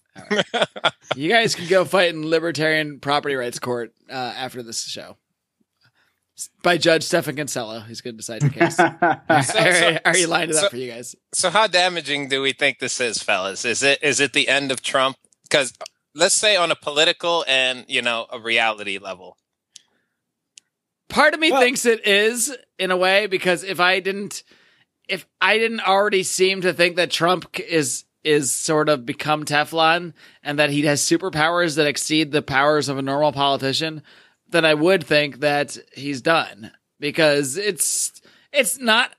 You guys can go fight in libertarian property rights court uh, after this show by Judge Stephan Kinsella. He's going to decide the case. are, (laughs) so- are you lined it so- up for you guys? So how damaging do we think this is, fellas? Is it is it the end of Trump? Because let's say on a political and you know a reality level. Part of me Well- thinks it is in a way because if I didn't, if I didn't already seem to think that Trump is is sort of become Teflon and that he has superpowers that exceed the powers of a normal politician, then I would think that he's done because it's it's not.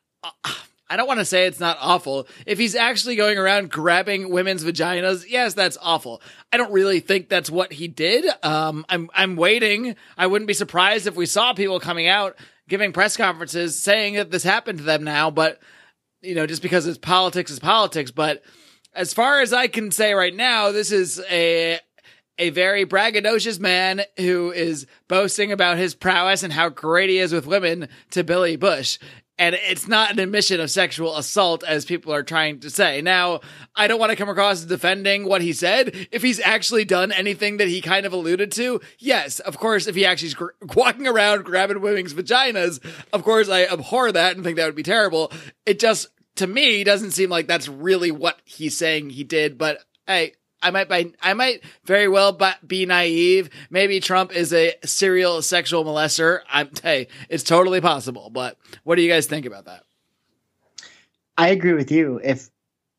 I don't want to say it's not awful. If he's actually going around grabbing women's vaginas, yes, that's awful. I don't really think that's what he did. Um, I'm I'm waiting. I wouldn't be surprised if we saw people coming out giving press conferences saying that this happened to them now, but you know, just because it's politics is politics. But as far as I can say right now, this is a a very braggadocious man who is boasting about his prowess and how great he is with women to Billy Bush. and it's not an admission of sexual assault as people are trying to say. Now, I don't want to come across as defending what he said. If he's actually done anything that he kind of alluded to, yes, of course, if he actually is gr- (laughs) walking around grabbing women's vaginas, of course, I abhor that and think that would be terrible. It just, to me, doesn't seem like that's really what he's saying he did, but hey, I might by, I might very well but be naive. Maybe Trump is a serial sexual molester. I'm hey, it's totally possible. But what do you guys think about that? I agree with you. If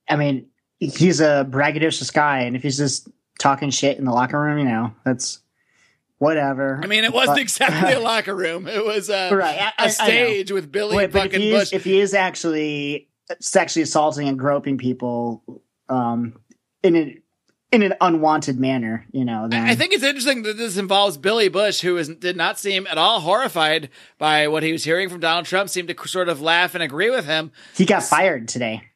I mean he's a braggadocious guy, and if he's just talking shit in the locker room, you know, that's whatever. I mean, it wasn't But- exactly a (laughs) locker room. It was a, Right, I- a stage with Billy Wait, if fucking he, Bush. is, if he is actually sexually assaulting and groping people um, in an in an unwanted manner, you know, then I think it's interesting that this involves Billy Bush, who is, did not seem at all horrified by what he was hearing from Donald Trump, seemed to sort of laugh and agree with him. he got fired today.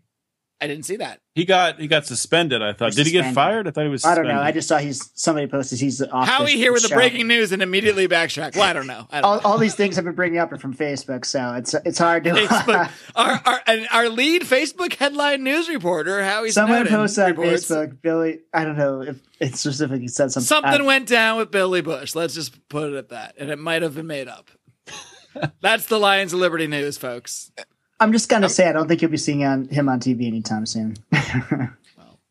I didn't see that. He got he got suspended. I thought. Did he get fired? I thought he was. I don't know. I just saw he's somebody posted he's off. How are the we here with the show. breaking news and immediately backtrack? Well, I don't know. I don't All, know. all these things I've been bringing up are from Facebook, so it's it's hard to. Facebook, (laughs) our, our, and our lead Facebook headline news reporter, Howie Someone Snowden, posted on reports, Facebook, Billy. I don't know if it specifically said something. Something uh, went down with Billy Bush. Let's just put it at that. And it might have been made up. (laughs) That's the Lions of Liberty news, folks. I'm just gonna say I don't think you'll be seeing on, him on TV anytime soon. (laughs)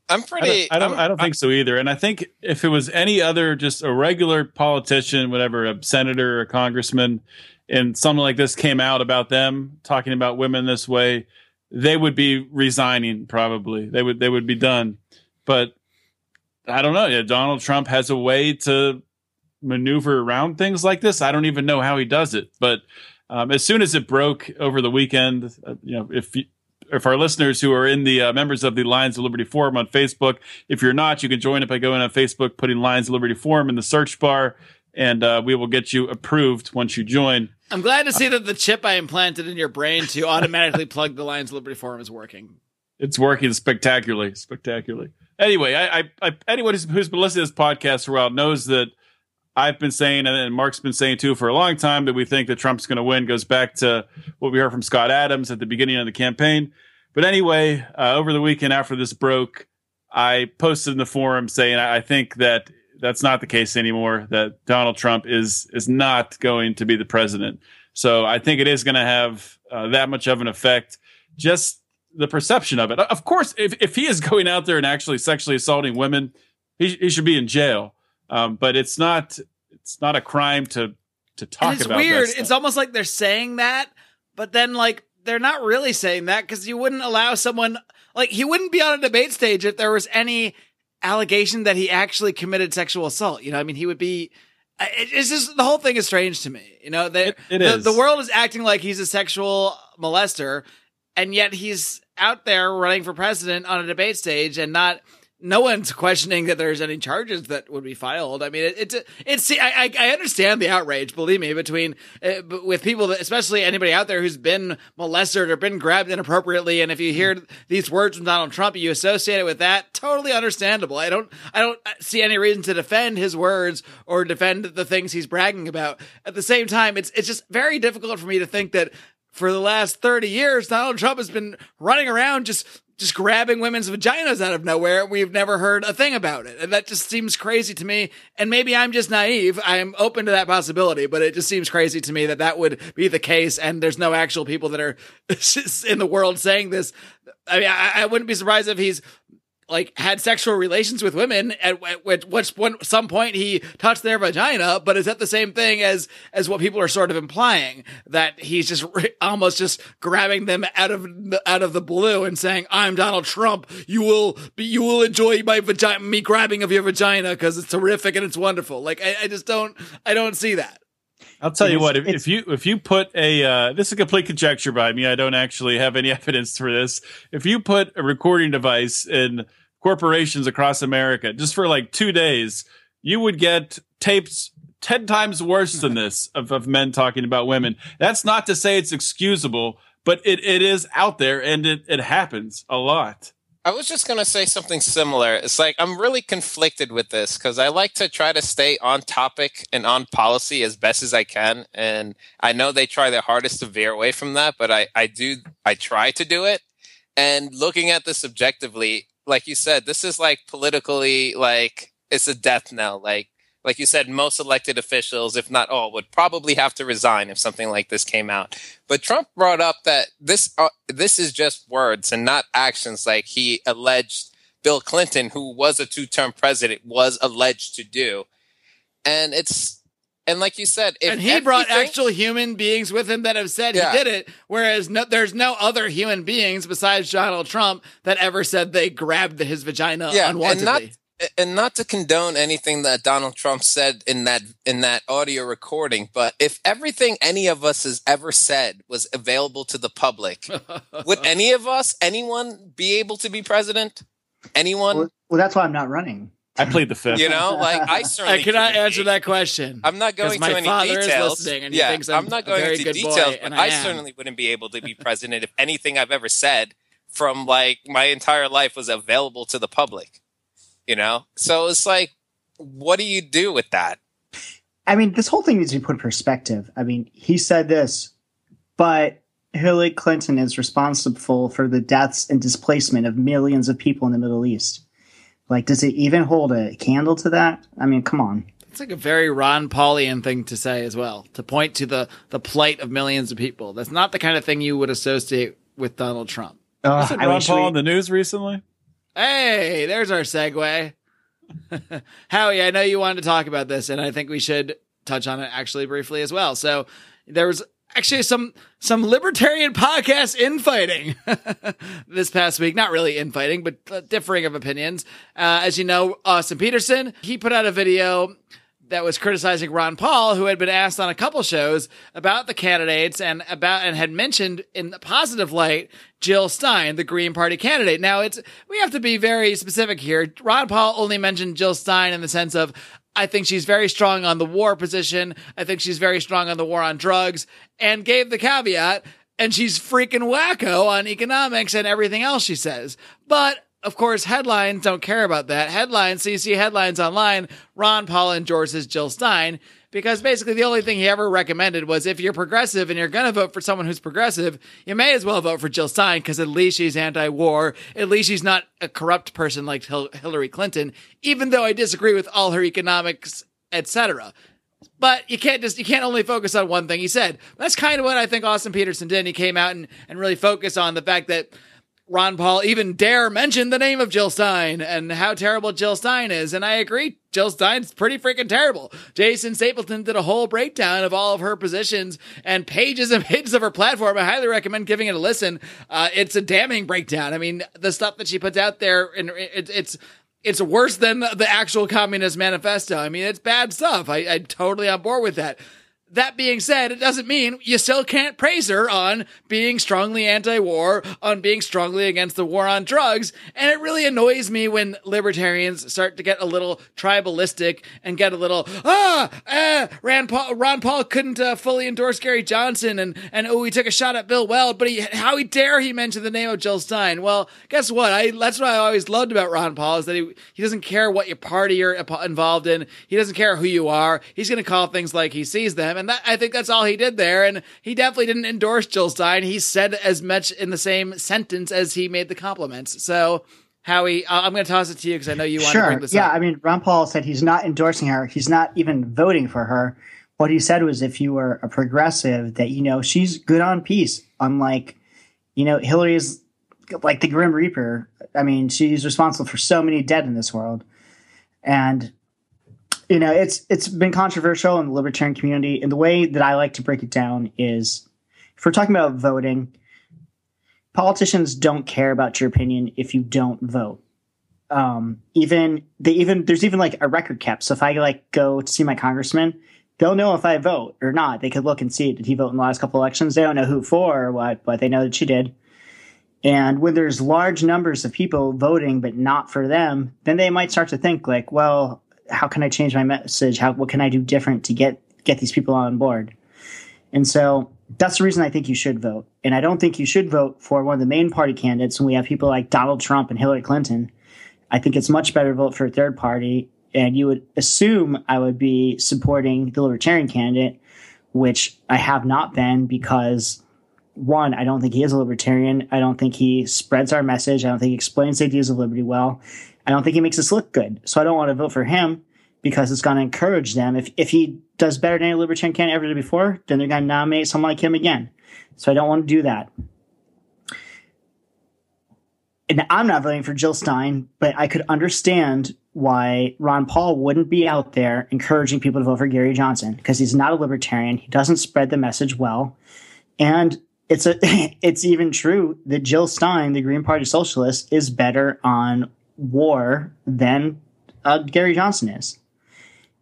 I'm I pretty. don't, I don't, I'm- I don't think so either. And I think if it was any other, just a regular politician, whatever, a senator or a congressman, and something like this came out about them talking about women this way, they would be resigning. Probably they would. They would be done. But I don't know. Yeah, Donald Trump has a way to maneuver around things like this. I don't even know how he does it. But um, as soon as it broke over the weekend, uh, you know, if you, if our listeners who are in the uh, members of the Lions of Liberty Forum on Facebook, if you're not, you can join it by going on Facebook, putting Lions of Liberty Forum in the search bar, and uh, we will get you approved once you join. I'm glad to see that the chip I implanted in your brain to automatically (laughs) plug the Lions of Liberty Forum is working. It's working spectacularly, spectacularly. Anyway, I, I, I anyone who's, who's been listening to this podcast for a while knows that I've been saying, and, Mark's been saying too for a long time, that we think that Trump's going to win. Goes back to what we heard from Scott Adams at the beginning of the campaign. But anyway, uh, over the weekend after this broke, I posted in the forum saying I, I think that that's not the case anymore. That Donald Trump is is not going to be the president. So I think it is going to have uh, that much of an effect. Just the perception of it. Of course, if, if he is (laughs) going out there and actually sexually assaulting women, he, he should be in jail. Um, but it's not it's not a crime to to talk And it's about. that weird. It's almost like they're saying that, but then like they're not really saying that because you wouldn't allow someone like he wouldn't be on a debate stage if there was any allegation that he actually committed sexual assault. You know, I mean, he would be. It's just the whole thing is strange to me. You know, that It- it the, is. the world is acting like he's a sexual molester, and yet he's out there running for president on a debate stage and not. No one's questioning that there's any charges that would be filed. I mean, it, it's it's. I, I I understand the outrage. Believe me, between uh, with people, that, especially anybody out there who's been molested or been grabbed inappropriately, and if you hear these words from Donald Trump, you associate it with that. Totally understandable. I don't I don't see any reason to defend his words or defend the things he's bragging about. At the same time, it's it's just very difficult for me to think that for the last 30 years, Donald Trump has been running around just just grabbing women's vaginas out of nowhere. We've never heard a thing about it. And that just seems crazy to me. And maybe I'm just naive. I'm open to that possibility, but it just seems crazy to me that that would be the case. And there's no actual people that are (laughs) in the world saying this. I mean, I, I wouldn't be surprised if he's like had sexual relations with women at, which one, some point he touched their vagina, but is that the same thing as as what people are sort of implying that he's just re- almost just grabbing them out of the, out of the blue and saying, "I'm Donald Trump. You will be, you will enjoy my vagina, me grabbing of your vagina because it's terrific and it's wonderful." Like I, I just don't I don't see that. I'll tell you what. If, if you if you put a uh, this is a complete conjecture by me. I don't actually have any (laughs) evidence for this. If you put a recording device in corporations across America just for like two days, you would get tapes ten times worse than this (laughs) of, of men talking about women. That's not to say it's excusable, but it, it is out there and it, it happens a lot. I was just going to say something similar. It's like I'm really conflicted with this because I like to try to stay on topic and on policy as best as I can. And I know they try their hardest to veer away from that, but I, I do, I try to do it. And looking at this objectively, like you said, this is like politically, like it's a death knell. Like, like you said, most elected officials, if not all, would probably have to resign if something like this came out. But Trump brought up that this uh, this is just words and not actions, like he alleged Bill Clinton, who was a two term president, was alleged to do. And it's and like you said, and he brought actual human beings with him that have said yeah. he did it, whereas no, there's no other human beings besides Donald Trump that ever said they grabbed his vagina yeah, unwantedly. And not, and not to condone anything that Donald Trump said in that in that audio recording, but if everything any of us has ever said was available to the public, (laughs) would any of us, anyone, be able to be president? Anyone? Well, well that's why I'm not running. I played the fifth. You know, like I (laughs) certainly I cannot answer that question. I'm not going to any details. yeah, I'm, I'm, not going into details, but I, I certainly wouldn't be able to be president if anything I've ever said from like my entire life was available to the public you know? So it's like, what do you do with that? I mean, this whole thing needs to be put in perspective. I mean, he said this, but Hillary Clinton is responsible for the deaths and displacement of millions of people in the Middle East. Like, does it even hold a candle to that? I mean, come on. It's like a very Ron Paulian thing to say as well, to point to the, the plight of millions of people. That's not the kind of thing you would associate with Donald Trump. Uh, Ron Paul we... in the news recently? Hey, there's our segue. (laughs) Howie, I know you wanted to talk about this, and I think we should touch on it actually briefly as well. So there was actually some some libertarian (laughs) podcast infighting (laughs) this past week. Not really infighting, but uh, differing of opinions. Uh, as you know, Austin Petersen he put out a video that was criticizing Ron Paul, who had been asked on a couple shows about the candidates and about and had mentioned in the positive light Jill Stein, the Green Party candidate. Now it's we have to be very specific here. Ron Paul only mentioned Jill Stein in the sense of I think she's very strong on the war position. I think she's very strong on the war on drugs and gave the caveat and she's freaking wacko on economics and everything else she says. But of course, headlines don't care about that. Headlines, so you see headlines online, Ron Paul endorses Jill Stein, because basically the only thing he ever recommended was if you're progressive and you're going to vote for someone who's progressive, you may as well vote for Jill Stein because at least she's anti-war. At least she's not a corrupt person like Hillary Clinton, even though I disagree with all her economics, etc. But you can't just you can't only focus on one thing he said. That's kind of what I think Austin Petersen did. He came out and, and really focused on the fact that Ron Paul even dare mention the name of Jill Stein and how terrible Jill Stein is. And I agree, Jill Stein's pretty freaking terrible. Jason Stapleton did a whole breakdown of all of her positions and pages and (laughs) pages of her platform. I highly recommend giving it a listen. Uh, it's a damning breakdown. I mean, the stuff that she puts out there, and it, it's it's worse than the actual Communist Manifesto. I mean, it's bad stuff. I, I'm totally on board with that. That being said, it doesn't mean you still can't praise her on being strongly anti-war, on being strongly against the war on drugs. And it really annoys me when libertarians start to get a little tribalistic and get a little, ah, ah Rand Paul, Ron Paul couldn't uh, fully endorse Gary Johnson and, and oh, he took a shot at Bill Weld, but he, how he dare he mention the name of Jill Stein? Well, guess what? I, that's what I always loved about Ron Paul is that he, he doesn't care what your party you're involved in. He doesn't care who you are. He's going to call things like he sees them and that I think that's all he did there. And he definitely didn't endorse Jill Stein. He said as much in the same sentence as he made the compliments. So Howie, I'm going to toss it to you because I know you want sure. to bring this yeah, up. Yeah, I mean, Ron Paul said he's not endorsing her. He's not even voting for her. What he said was if you were a progressive, that, you know, she's good on peace, unlike, you know, Hillary is like the Grim Reaper. I mean, she's responsible for so many dead in this world. And you know, it's it's been controversial in the libertarian community. And the way that I like to break it down is, if we're talking about voting, politicians don't care about your opinion if you don't vote. Um, even they even there's even like a record kept. So if I like go to see my congressman, they'll know if I vote or not. They could look and see did he vote in the last couple elections. They don't know who for or what, but they know that she did. And when there's large numbers of people voting but not for them, then they might start to think like, well, how can I change my message? How what can I do different to get get these people on board? And so that's the reason I think you should vote. And I don't think you should vote for one of the main party candidates when we have people like Donald Trump and Hillary Clinton. I think it's much better to vote for a third party. And you would assume I would be supporting the Libertarian candidate, which I have not been because one, I don't think he is a libertarian. I don't think he spreads our message. I don't think he explains the ideas of liberty well. I don't think he makes us look good. So I don't want to vote for him because it's going to encourage them. If, if he does better than any libertarian candidate ever did before, then they're going to nominate someone like him again. So I don't want to do that. And I'm not voting for Jill Stein, but I could understand why Ron Paul wouldn't be out there encouraging people to vote for Gary Johnson because he's not a libertarian. He doesn't spread the message well. And it's a (laughs) it's even true that Jill Stein, the Green Party socialist, is better on war than uh, Gary Johnson is.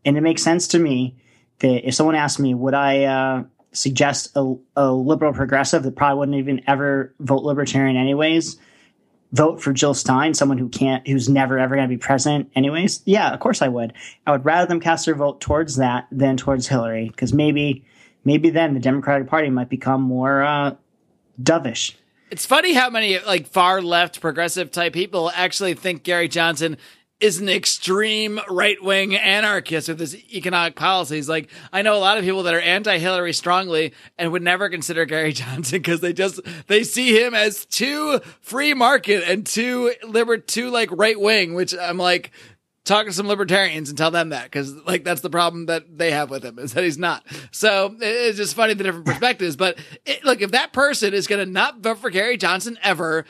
And it makes sense to me that if someone asked me, would I uh, suggest a, a liberal progressive that probably wouldn't even ever vote libertarian anyways, vote for Jill Stein, someone who can't, who's never ever going to be president anyways? Yeah, of course I would. I would rather them cast their vote towards that than towards Hillary, because maybe, maybe then the Democratic Party might become more uh, dovish. It's funny how many like far left progressive type people actually think Gary Johnson is an extreme right wing anarchist with his economic policies. Like, I know a lot of people that are anti Hillary strongly and would never consider Gary (laughs) Johnson because they just, they see him as too free market and too liber, too like right wing, which I'm like, talk to some libertarians and tell them that because like that's the problem that they have with him is that he's not so it's just funny the different perspectives but it, look if that person is going to not vote for gary johnson ever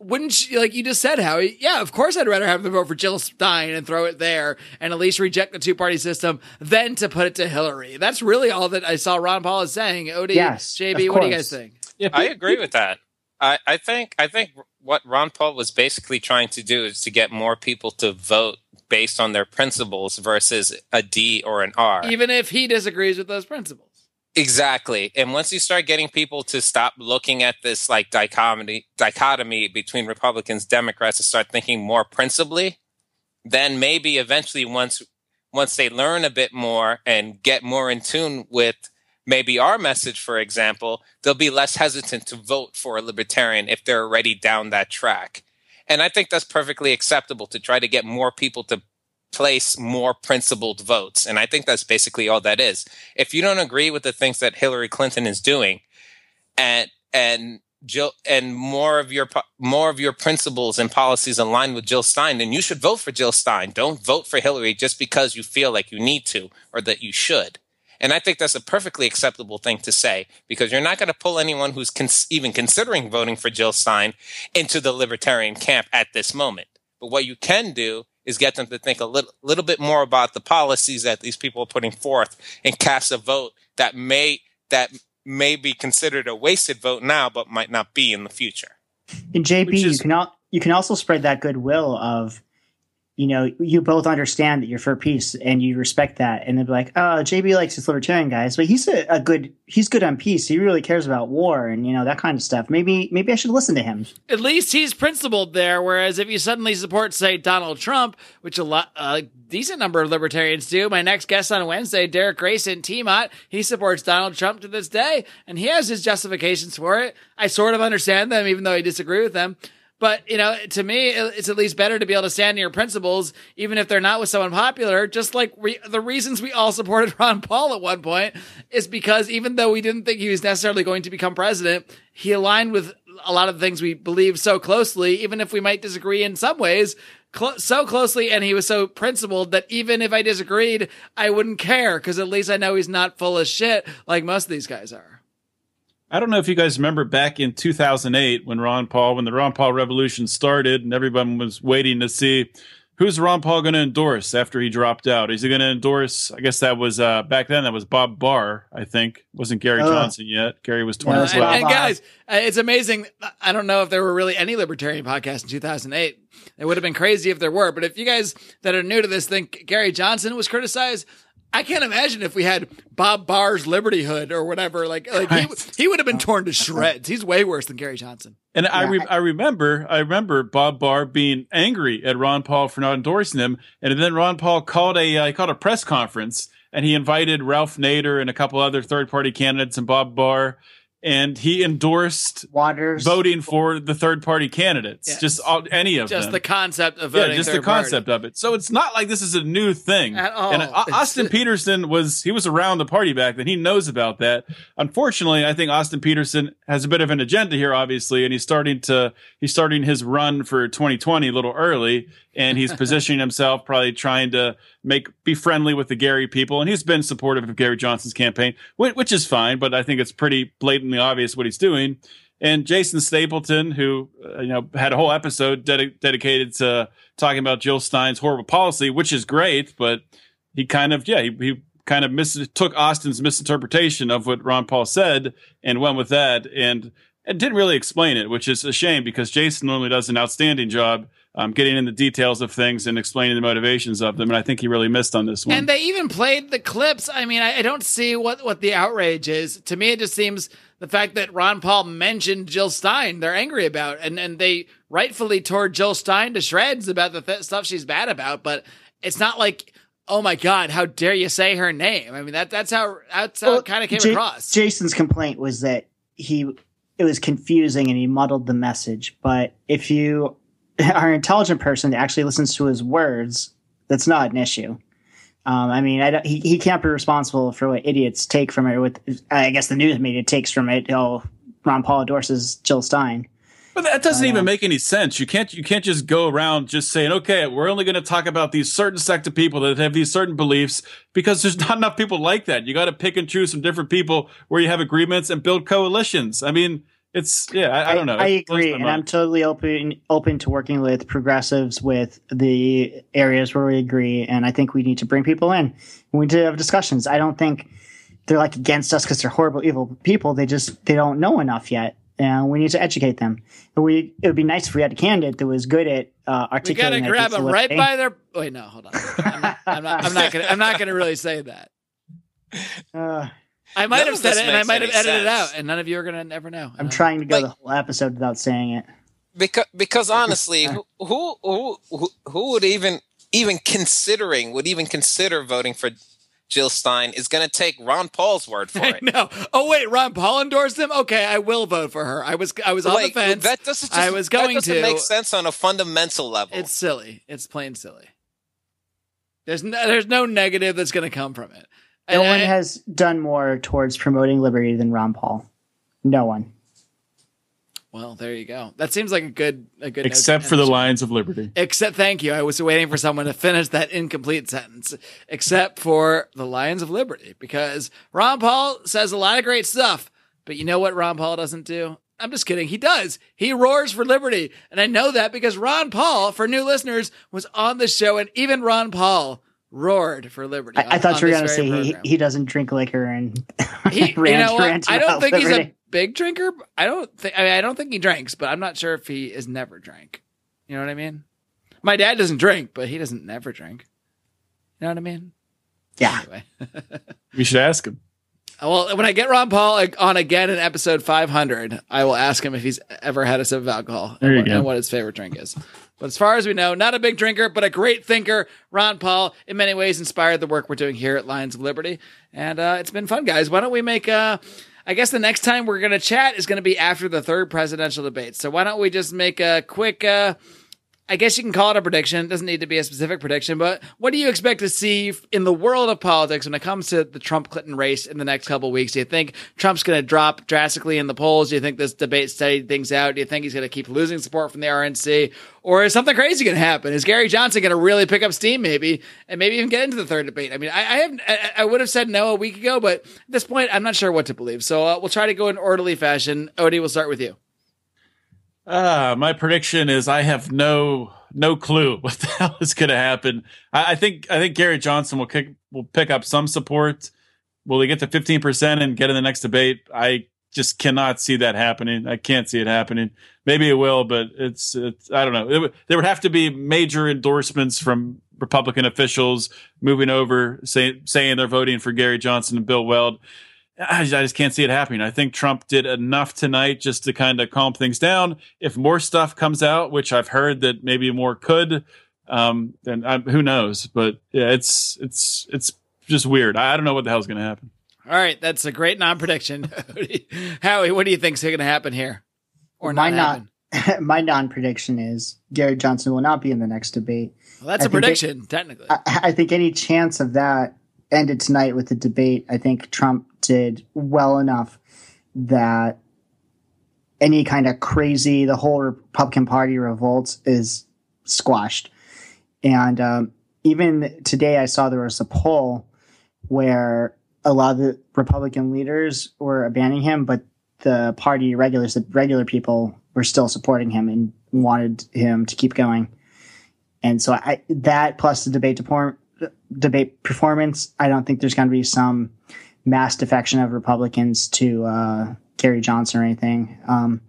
wouldn't you, like you just said, Howie? Yeah, of course I'd rather have them vote for Jill Stein and throw it there and at least reject the two party system than to put it to Hillary. That's really all that I saw Ron Paul is saying. Odie, yes, JB, what do you guys think? Yeah, I agree with that. I, I think I think what Ron Paul was basically trying to do is to get more people to vote based on their principles versus a D or an R. Even if he disagrees with those principles. Exactly. And once you start getting people to stop looking at this like dichotomy dichotomy between Republicans, Democrats and start thinking more principally, then maybe eventually once once they learn a bit more and get more in tune with maybe our message, for example, they'll be less hesitant to vote for a libertarian if they're already down that track. And I think that's perfectly acceptable to try to get more people to place more principled votes. And I think that's basically all that is. If you don't agree with the things that Hillary Clinton is doing and, and Jill and more of your more of your principles and policies align with Jill Stein, then you should vote for Jill Stein. Don't vote for Hillary just because you feel like you need to or that you should. And I think that's a perfectly acceptable thing to say because you're not going to pull anyone who's cons- even considering voting for Jill Stein into the libertarian camp at this moment. But what you can do is get them to think a little, little bit more about the policies that these people are putting forth and cast a vote that may that may be considered a wasted vote now, but might not be in the future. And JB, is, you can al- you can also spread that goodwill of you know, you both understand that you're for peace and you respect that. And they'd be like, oh, JB likes his libertarian guys, but he's a, a, good, he's good on peace. He really cares about war and, you know, that kind of stuff. Maybe, maybe I should listen to him. At least he's principled there. Whereas if you suddenly support, say, Donald Trump, which a lot, a decent number of libertarians do, my next guest on Wednesday, Derek Grayson, Tmot, he supports Donald Trump to this day and he has his justifications for it. I sort of understand them, even though I disagree with them. But, you know, to me, it's at least better to be able to stand to your principles, even if they're not with someone popular. Just like re- the reasons we all supported (laughs) Ron Paul at one point is because even though we didn't think he was necessarily going to become president, he aligned with a lot of the things we believe so closely, even if we might disagree in some ways, cl- so closely. And he was so principled that even if I disagreed, I wouldn't care because at least I know he's not full of shit like most of these guys are. I don't know if you guys remember back in 2008 when Ron Paul, when the Ron Paul revolution started, and everyone was waiting to see who's Ron Paul going to endorse after he dropped out. Is he going to endorse? I guess that was uh, back then. That was Bob Barr. I think wasn't Gary uh, Johnson yet. Gary was 20 well. And, and, guys, uh, it's amazing. I don't know if there were really any libertarian podcasts in 2008. It would have been crazy if there were. But if you guys that are new to this think Gary Johnson was criticized, I can't imagine if we had Bob Barr's Liberty Hood or whatever. Like, like he, he would have been torn to (laughs) shreds. He's way worse than Gary Johnson. And I, re- I remember, I remember Bob Barr being angry at Ron Paul for not endorsing him, and then Ron Paul called a uh, called a press conference, and he invited Ralph Nader and a couple other third party candidates and Bob Barr and he endorsed Waters. voting for the third party candidates. Yes. Just all, any of them. Just them. the concept of voting. yeah, just the third party. concept of it. So it's not like this is a new thing At all. And uh, Austin Petersen was he was around the party back then. He knows about that. Unfortunately, I think Austin Petersen has a bit of an agenda here, obviously, and he's starting to he's starting his run for 2020 a little early, and he's positioning himself, probably trying to make be friendly with the Gary people, and he's been supportive of Gary Johnson's campaign, which, which is fine, but I think it's pretty blatantly obvious what he's doing. And Jason Stapleton, who uh, you know had a whole episode dedi- dedicated to talking about Jill Stein's horrible policy, which is great, but he kind of yeah he, he kind of mis- took Austin's misinterpretation of what Ron Paul said and went with that and and didn't really explain it, which is a shame because Jason normally does an outstanding job um, getting in the details of things and explaining the motivations of them, and I think he really missed on this one. And they even played the clips. I mean, I, I don't see what, what the outrage is. To me, it just seems the fact that Ron Paul mentioned Jill Stein, they're angry about, and and they rightfully tore Jill Stein to shreds about the th- stuff she's bad about. But it's not like, oh my god, how dare you say her name? I mean, that that's how that's how Well, it kind of came Ja- across. Jason's complaint was that he it was confusing and he muddled the message. But if you (laughs) are an intelligent person that actually listens to his words, that's not an issue. Um, I mean, I he he can't be responsible for what idiots take from it. With I guess the news media takes from it. Oh, Ron Paul endorses Jill Stein. But that doesn't I even make any sense. You can't you can't just go around just saying, okay, we're only going to talk about these certain sect of people that have these certain beliefs because there's (laughs) not enough people like that. You got to pick and choose some different people where you have agreements and build coalitions. I mean, it's yeah, I, I don't know. I, It blows agree, and. I'm totally open open to working with progressives with the areas where we agree. And I think we need to bring people in. We need to have discussions. I don't think they're like against us because they're horrible, evil people. They just they don't know enough yet, and we need to educate them. And we it would be nice if we had a candidate that was good at uh, we articulating. gotta grab them right by their. Wait, no, hold on. I'm not. I'm not, I'm not gonna. I'm not gonna really say that. (laughs) Uh, I might None have said it, and I might have any edited it out, and none of you are gonna ever know. I'm Uh, trying to go Like- the whole episode without saying it. because because honestly, (laughs) who who who who- who would even even considering would even consider voting for Jill Stein is going to take Ron Paul's word (laughs) for it. No. Oh wait, Ron Paul endorsed him. Okay, I will vote for her. I was I was on Like the fence. that doesn't. Just, I was going that doesn't to. make sense on a fundamental level. It's silly. It's plain silly. There's no, there's no negative that's going to come from it. No one I- has done more towards promoting liberty than Ron Paul. No one. well, there you go. That seems like a good a good. except for the this Lions of Liberty. Except, thank you. I was waiting for someone to finish that incomplete sentence. Except for the Lions of Liberty, because Ron Paul says a lot of great stuff, but you know what Ron Paul doesn't do? I'm just kidding. He does. He roars for liberty. And I know that because Ron Paul, for new listeners, was on the show, and even Ron Paul roared for liberty. I, I thought on you were going to say he, he doesn't drink liquor and (laughs) He, rant, you know what? rant I don't about think he's a big drinker. I don't think. I mean, I don't think he drinks, but I'm not sure if he is never drank. You know what I mean? My dad doesn't drink, but he doesn't never drink. You know what I mean? Yeah. Anyway, (laughs) We should ask him. well, when I get Ron Paul on again in episode 500, I will ask him if he's ever had a sip of alcohol There you and, what, go. and what his favorite drink is. But as far as we know, not a big drinker, but a great thinker. Ron Paul, in many ways, inspired the work we're doing here at Lions of Liberty, and uh, it's been fun, guys. Why don't we make? Uh, I guess the next time we're going to chat is going to be after the third presidential debate. So why don't we just make a quick? Uh, I guess you can call it a prediction. It doesn't need to be a specific prediction, but what do you expect to see in the world of politics when it comes to the Trump Clinton race in the next couple weeks? Do you think Trump's going to drop drastically in the polls? Do you think this debate studied things out? Do you think he's going to keep losing support from the RNC? Or is something crazy going to happen? Is Gary Johnson going to really pick up steam maybe and maybe even get into the third debate? I mean, I, I have, I, I would have said no a week ago, but at this point, I'm not sure what to believe. So uh, we'll try to go in orderly fashion. Odie, we'll start with you. Uh, my prediction is I have no no clue (laughs) what the hell is going to happen. I, I think I think Gary Johnson will kick will pick up some support. Will he get to fifteen percent and get in the next debate? I just cannot see that happening. I can't see it happening. Maybe it will, but it's it's I don't know. There would have to be major endorsements from Republican officials moving over, say, saying they're voting for Gary Johnson and Bill Weld. I just, I just can't see it happening. I think Trump did enough tonight just to kind of calm things down. If more stuff comes out, which I've heard that maybe more could, um, then I, who knows? But yeah, it's it's it's just weird. I, I don't know what the hell's going to happen. All right, that's a great non-prediction. (laughs) Howie, what do you think's going to happen here, or My not not- (laughs) My non-prediction is Gary Johnson will not be in the next debate. Well, that's I a think it- prediction, technically. I, I think any chance of that ended tonight with the debate. I think Trump well enough that any kind of crazy, the whole Republican Party revolt is squashed. And um, even today, I saw there was a poll where a lot of the Republican leaders were abandoning him, but the party regulars, the regular people, were still supporting him and wanted him to keep going. And so I, that plus the debate debate performance, I don't think there's going to be some mass defection of Republicans to uh, Gary Johnson or anything. Um,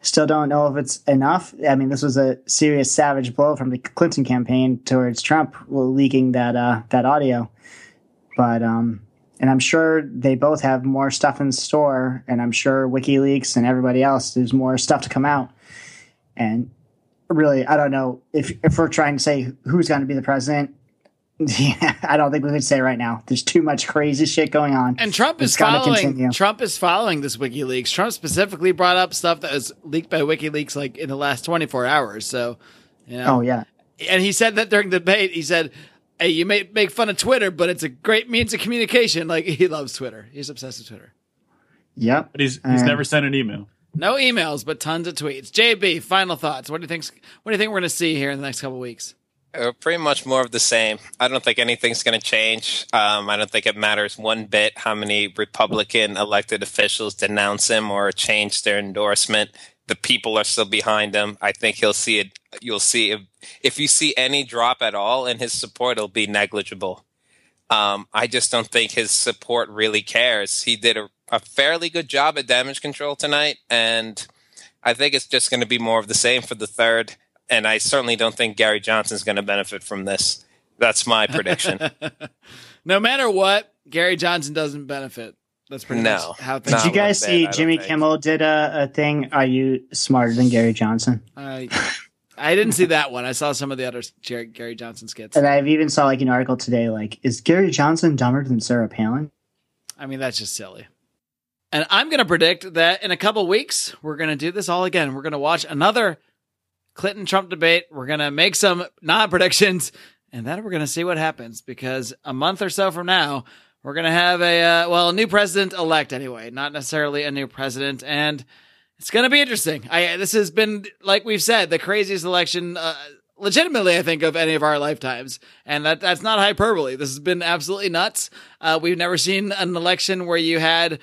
still don't know if it's enough. I mean, this was a serious savage blow from the Clinton campaign towards Trump leaking that uh, that audio. But um, and I'm sure they both have more stuff in store, and I'm sure WikiLeaks and everybody else there's more stuff to come out. And really, I don't know if if we're trying to say who's going to be the president. Yeah, (laughs) I don't think we could say right now. There's too much crazy shit going on. And Trump is following. continue. Trump is following this WikiLeaks. Trump specifically brought up stuff that was leaked by WikiLeaks like in the last 24 hours. So, you know, Oh yeah, and he said that during the debate. He said, "Hey, you may make fun of Twitter, but it's a great means of communication. (laughs) Like he loves Twitter. He's obsessed with Twitter. yep. But he's he's Um, never sent an email. No emails, but tons of tweets. JB, final thoughts. What do you think? What do you think we're going to see here in the next couple weeks? Uh, pretty much more of the same. I don't think anything's going to change. Um, I don't think it matters one bit how many Republican elected officials denounce him or change their endorsement. The people are still behind him. I think he'll see it. You'll see if, if you see any drop at all in his support, it'll be negligible. Um, I just don't think his support really cares. He did a, a fairly good job at damage control tonight, and I think it's just going to be more of the same for the third. And I certainly don't think Gary Johnson's going to benefit from this. That's my (laughs) prediction. No matter what, Gary Johnson doesn't benefit. That's pretty No. much how Did things. Not you guys see I don't Jimmy think. Kimmel did a, a thing? Are you smarter than Gary Johnson? I I didn't see that one. I saw some of the other Jer- Gary Johnson skits. And I've even saw like an article today, like, is Gary Johnson dumber than Sarah Palin? I mean, that's just silly. And I'm going to predict that in a couple weeks, we're going to do this all again. We're going to watch another Clinton Trump debate. We're going to make some non predictions, and then we're going to see what happens because a month or so from now, we're going to have a, uh, well, a new president elect anyway, not necessarily a new president. And it's going to be interesting. I, this has been, like we've said, the craziest election, uh, legitimately, I think, of any of our lifetimes. And that, that's not hyperbole. This has been absolutely nuts. Uh, we've never seen an election where you had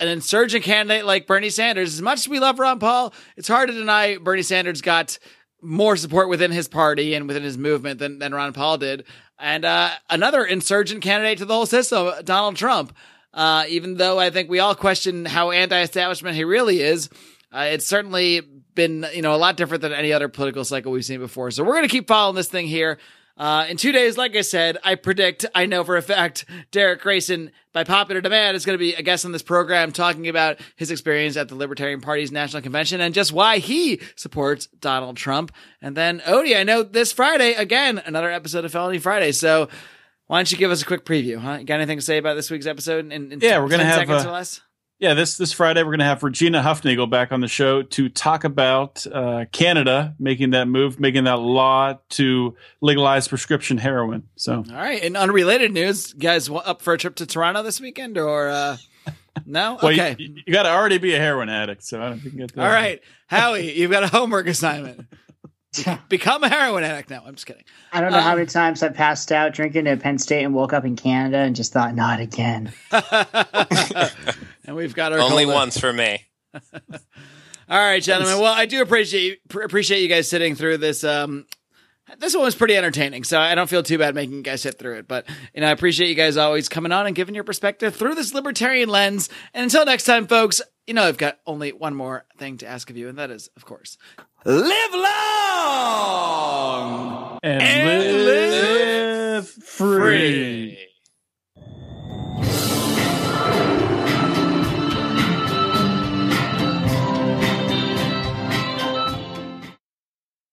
an insurgent candidate like Bernie Sanders. As much as we love Ron Paul, it's hard to deny Bernie Sanders got more support within his party and within his movement than, than Ron Paul did. And uh, another insurgent candidate to the whole system, Donald Trump. Uh, even though I think we all question how anti-establishment he really is, uh, it's certainly been you know a lot different than any other political cycle we've seen before. So we're gonna keep following this thing here. Uh, in two days, like I said, I predict, I know for a fact, Derek Grayson, by popular demand, is going to be a guest on this program talking about his experience at the Libertarian Party's National Convention and just why he supports Donald Trump. And then, Odie, I know this Friday, again, another episode of Felony Friday. So why don't you give us a quick preview, huh? You got anything to say about this week's episode in, in Yeah, we're gonna 10 have, seconds uh, or less? Yeah, this this Friday we're going to have Regina Huffnagel back on the show to talk about uh, Canada making that move, making that law to legalize prescription heroin. So All right. In unrelated news, guys up for a trip to Toronto this weekend or uh no? (laughs) well, okay. you, you got to already be a heroin addict. So I don't think you can get that. All right. Howie, (laughs) you've got a homework assignment. (laughs) Become a heroin addict now. I'm just kidding. I don't know how Um, many times I passed out drinking at Penn State and woke up in Canada and just thought, not again. And we've got our Only cola. once for me. (laughs) All right, gentlemen. Well, I do appreciate pr- appreciate you guys sitting through this. Um, this one was pretty entertaining, so I don't feel too bad making you guys sit through it. But you know, I appreciate you guys always coming on and giving your perspective through this libertarian lens. And until next time, folks, you know I've got only one more thing to ask of you, and that is, of course, live long And, And live free.